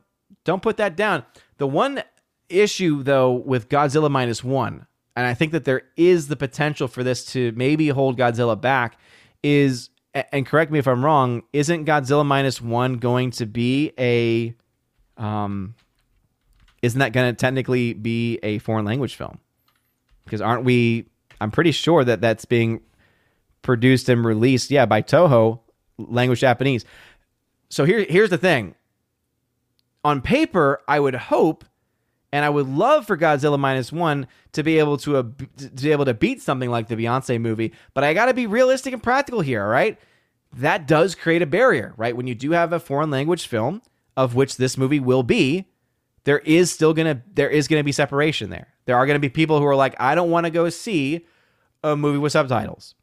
don't put that down. The one issue though with Godzilla minus one, and I think that there is the potential for this to maybe hold Godzilla back, is and correct me if I'm wrong, isn't Godzilla minus one going to be a um isn't that going to technically be a foreign language film? Because aren't we I'm pretty sure that that's being produced and released yeah by Toho language Japanese. So here here's the thing. On paper, I would hope and I would love for Godzilla minus one to be able to, uh, to be able to beat something like the Beyonce movie. But I got to be realistic and practical here, all right? That does create a barrier, right? When you do have a foreign language film, of which this movie will be, there is still gonna there is gonna be separation there. There are gonna be people who are like, I don't want to go see a movie with subtitles.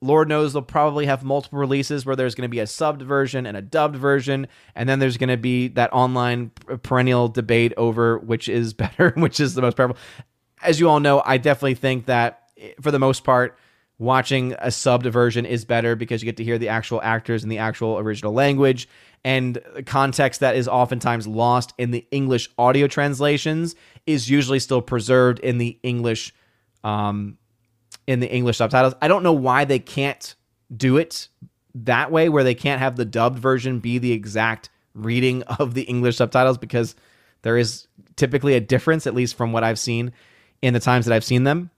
Lord knows they'll probably have multiple releases where there's going to be a subbed version and a dubbed version, and then there's going to be that online perennial debate over which is better, which is the most powerful. As you all know, I definitely think that eh, for the most part, watching a subbed version is better because you get to hear the actual actors in the actual original language and context that is oftentimes lost in the English audio translations is usually still preserved in the English um, in the English subtitles. I don't know why they can't do it that way, where they can't have the dubbed version be the exact reading of the English subtitles, because there is typically a difference, at least from what I've seen in the times that I've seen them.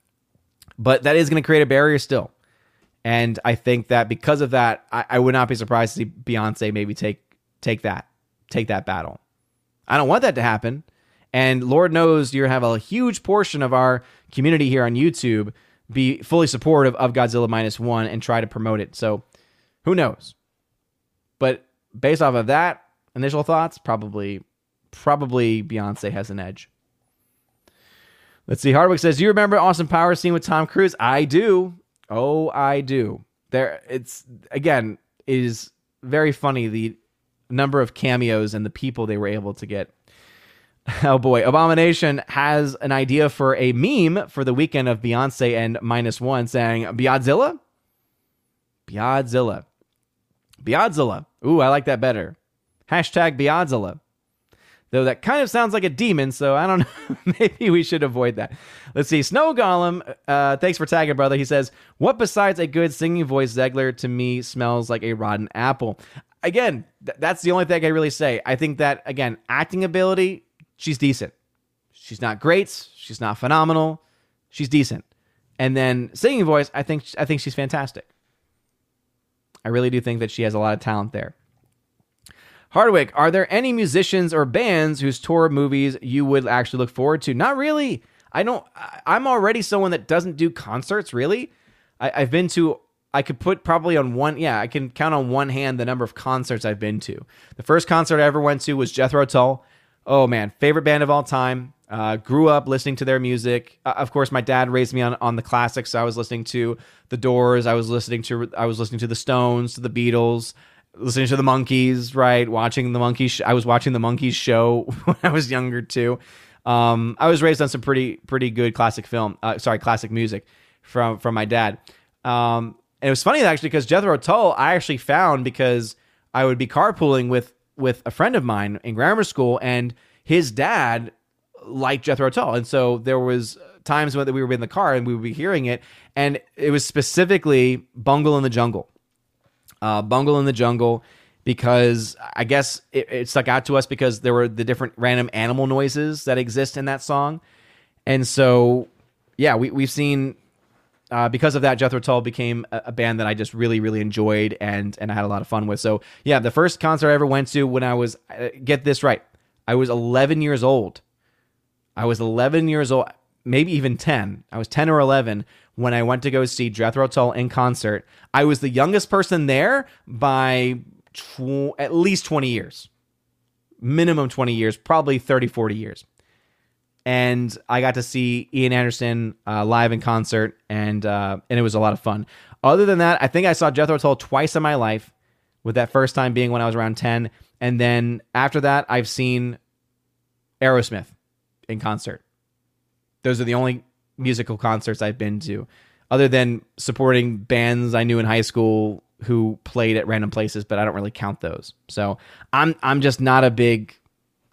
But that is going to create a barrier still. And I think that because of that, I, I would not be surprised to see Beyonce maybe take take that take that battle. I don't want that to happen. And Lord knows you have a huge portion of our community here on YouTube be fully supportive of Godzilla minus one and try to promote it. So who knows? But based off of that initial thoughts, probably probably Beyonce has an edge. Let's see. Hardwick says, "You remember Austin Powers scene with Tom Cruise? I do. Oh, I do. There, it's again it is very funny the number of cameos and the people they were able to get. Oh boy, Abomination has an idea for a meme for the weekend of Beyonce and minus one saying Beyondzilla? Beyondzilla. Beyondzilla. Ooh, I like that better. Hashtag Beyondzilla. Though that kind of sounds like a demon, so I don't know. Maybe we should avoid that. Let's see. Snow Golem, uh, thanks for tagging, brother. He says, What besides a good singing voice, Zegler to me smells like a rotten apple? Again, th- that's the only thing I really say. I think that, again, acting ability, she's decent. She's not great. She's not phenomenal. She's decent. And then singing voice, I think I think she's fantastic. I really do think that she has a lot of talent there. Hardwick, are there any musicians or bands whose tour movies you would actually look forward to? Not really. I don't. I'm already someone that doesn't do concerts. Really, I, I've been to. I could put probably on one. Yeah, I can count on one hand the number of concerts I've been to. The first concert I ever went to was Jethro Tull. Oh man, favorite band of all time. Uh, grew up listening to their music. Uh, of course, my dad raised me on, on the classics. So I was listening to the Doors. I was listening to I was listening to the Stones, to the Beatles listening to the Monkees, right? Watching the Monkees. Sh- I was watching the Monkees show when I was younger too. Um, I was raised on some pretty pretty good classic film. Uh, sorry, classic music from from my dad. Um, and it was funny actually because Jethro Tull I actually found because I would be carpooling with with a friend of mine in grammar school, and his dad liked Jethro Tull, and so there was times when we were in the car and we would be hearing it, and it was specifically "Bungle in the Jungle." uh, Bungle in the Jungle, because I guess it, it, stuck out to us because there were the different random animal noises that exist in that song. And so, yeah, we, we've seen, uh, because of that, Jethro Tull became a, a, band that I just really, really enjoyed and, and I had a lot of fun with. So, yeah, the first concert I ever went to when I was, uh, get this right, I was 11 years old. I was 11 years old, maybe even 10. I was 10 or 11 when I went to go see Jethro Tull in concert. I was the youngest person there by tw- at least 20 years. Minimum 20 years, probably 30, 40 years. And I got to see Ian Anderson uh, live in concert, and uh, and it was a lot of fun. Other than that, I think I saw Jethro Tull twice in my life, with that first time being when I was around 10. And then after that, I've seen Aerosmith in concert. Those are the only musical concerts I've been to, other than supporting bands I knew in high school who played at random places, but I don't really count those. So I'm I'm just not a big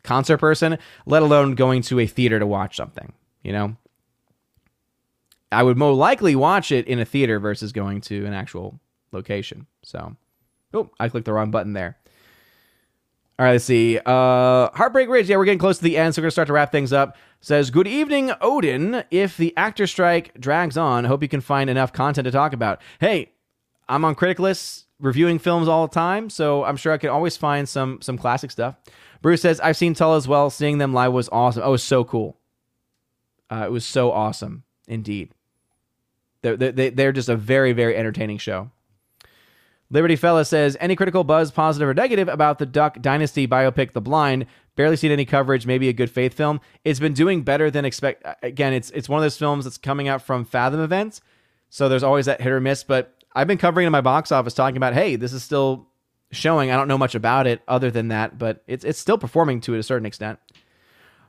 concert person, let alone going to a theater to watch something. You know, I would more likely watch it in a theater versus going to an actual location. So, oh, I clicked the wrong button there. All right, let's see. Uh, Heartbreak Ridge. Yeah, we're getting close to the end, so we're gonna start to wrap things up. Says, "Good evening, Odin. If the actor strike drags on, hope you can find enough content to talk about. Hey, I'm on critic Criticalist reviewing films all the time, so I'm sure I can always find some some classic stuff." Bruce says, "I've seen Tull as well. Seeing them live was awesome. Oh, it was so cool. Uh, it was so awesome, indeed. They're, they, they're just a very very entertaining show." Liberty Fella says, any critical buzz, positive or negative, about the Duck Dynasty biopic The Blind? Barely seen any coverage. Maybe a good faith film. It's been doing better than expect. Again, it's it's one of those films that's coming out from Fathom events, so there's always that hit or miss. But I've been covering in my box office, talking about, hey, this is still showing. I don't know much about it other than that, but it's it's still performing to a certain extent.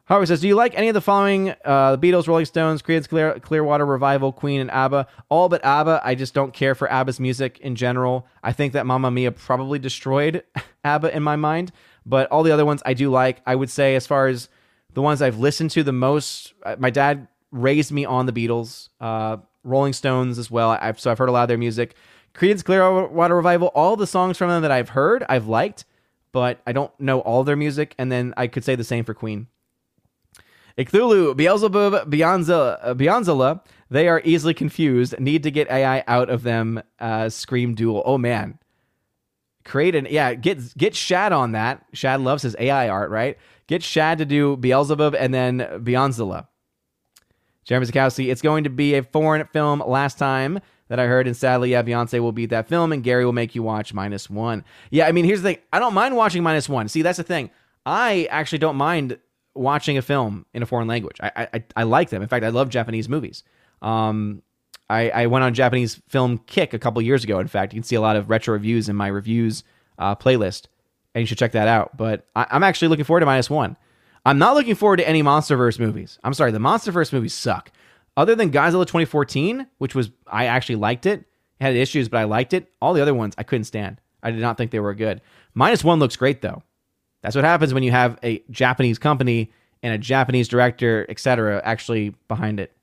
Harvey says, "Do you like any of the following? Uh, the Beatles, Rolling Stones, Creedence Clear, Clearwater Revival, Queen, and ABBA. All but ABBA. I just don't care for ABBA's music in general. I think that Mamma Mia probably destroyed ABBA in my mind, but all the other ones I do like. I would say, as far as the ones I've listened to the most, uh, my dad raised me on the Beatles, uh, Rolling Stones as well. I've, so I've heard a lot of their music. Creedence Clearwater Revival. All the songs from them that I've heard, I've liked, but I don't know all their music. And then I could say the same for Queen." Icthulu, Beelzebub, Beyonzilla, uh, they are easily confused. Need to get AI out of them. Uh, Scream Duel. Oh man, create an yeah. Get get Shad on that. Shad loves his AI art, right? Get Shad to do Beelzebub and then Beyonzilla. Jeremy Zakowski, it's going to be a foreign film last time that I heard, and sadly, yeah, Beyonce will beat that film, and Gary will make you watch minus one. Yeah, I mean, here's the thing: I don't mind watching minus one. See, that's the thing. I actually don't mind watching a film in a foreign language. I I, I like them. In fact, I love Japanese movies. Um, I, I went on Japanese film kick a couple years ago. In fact, you can see a lot of retro reviews in my reviews uh, playlist, and you should check that out. But I, I'm actually looking forward to minus one. I'm not looking forward to any MonsterVerse movies. I'm sorry, the MonsterVerse movies suck. Other than Godzilla 2014, which was I actually liked it, had issues, but I liked it. All the other ones I couldn't stand. I did not think they were good. Minus one looks great though. That's what happens when you have a Japanese company and a Japanese director, etc., actually behind it.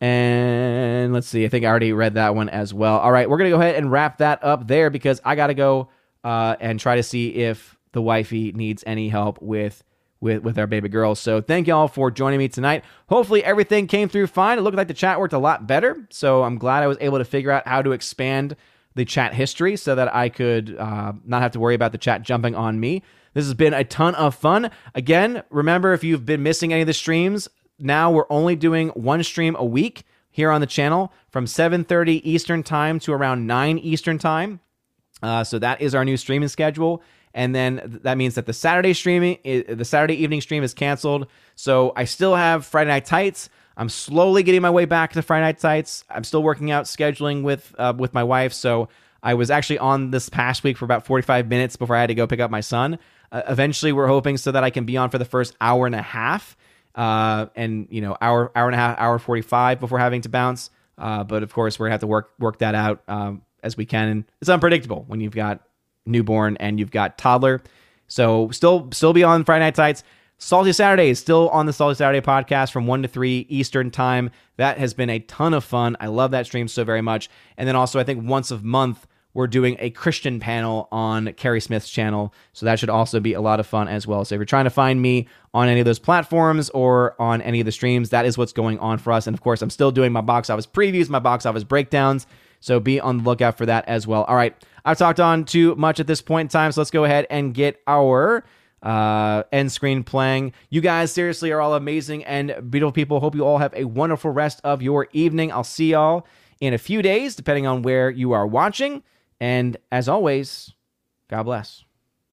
And let's see, I think I already read that one as well. All right, we're gonna go ahead and wrap that up there because I gotta go uh, and try to see if the wifey needs any help with with with our baby girl. So thank y'all for joining me tonight. Hopefully everything came through fine. It looked like the chat worked a lot better. So I'm glad I was able to figure out how to expand the chat history so that I could uh, not have to worry about the chat jumping on me. This has been a ton of fun. Again, remember if you've been missing any of the streams, now we're only doing one stream a week here on the channel from 7:30 Eastern time to around 9 Eastern time. Uh, so that is our new streaming schedule, and then that means that the Saturday streaming, the Saturday evening stream is canceled. So I still have Friday Night Tights. I'm slowly getting my way back to Friday Night Tights. I'm still working out scheduling with uh, with my wife. So I was actually on this past week for about 45 minutes before I had to go pick up my son. Uh, eventually, we're hoping so that I can be on for the first hour and a half, uh, and you know, hour hour and a half, hour 45 before having to bounce. Uh, but of course, we're gonna have to work work that out um, as we can. And it's unpredictable when you've got newborn and you've got toddler. So still still be on Friday Night Tights. Salty Saturday is still on the Salty Saturday podcast from 1 to 3 Eastern Time. That has been a ton of fun. I love that stream so very much. And then also, I think once a month, we're doing a Christian panel on Carrie Smith's channel. So that should also be a lot of fun as well. So if you're trying to find me on any of those platforms or on any of the streams, that is what's going on for us. And of course, I'm still doing my box office previews, my box office breakdowns. So be on the lookout for that as well. All right. I've talked on too much at this point in time. So let's go ahead and get our uh, end screen playing. You guys seriously are all amazing and beautiful people. Hope you all have a wonderful rest of your evening. I'll see y'all in a few days, depending on where you are watching. And as always, God bless.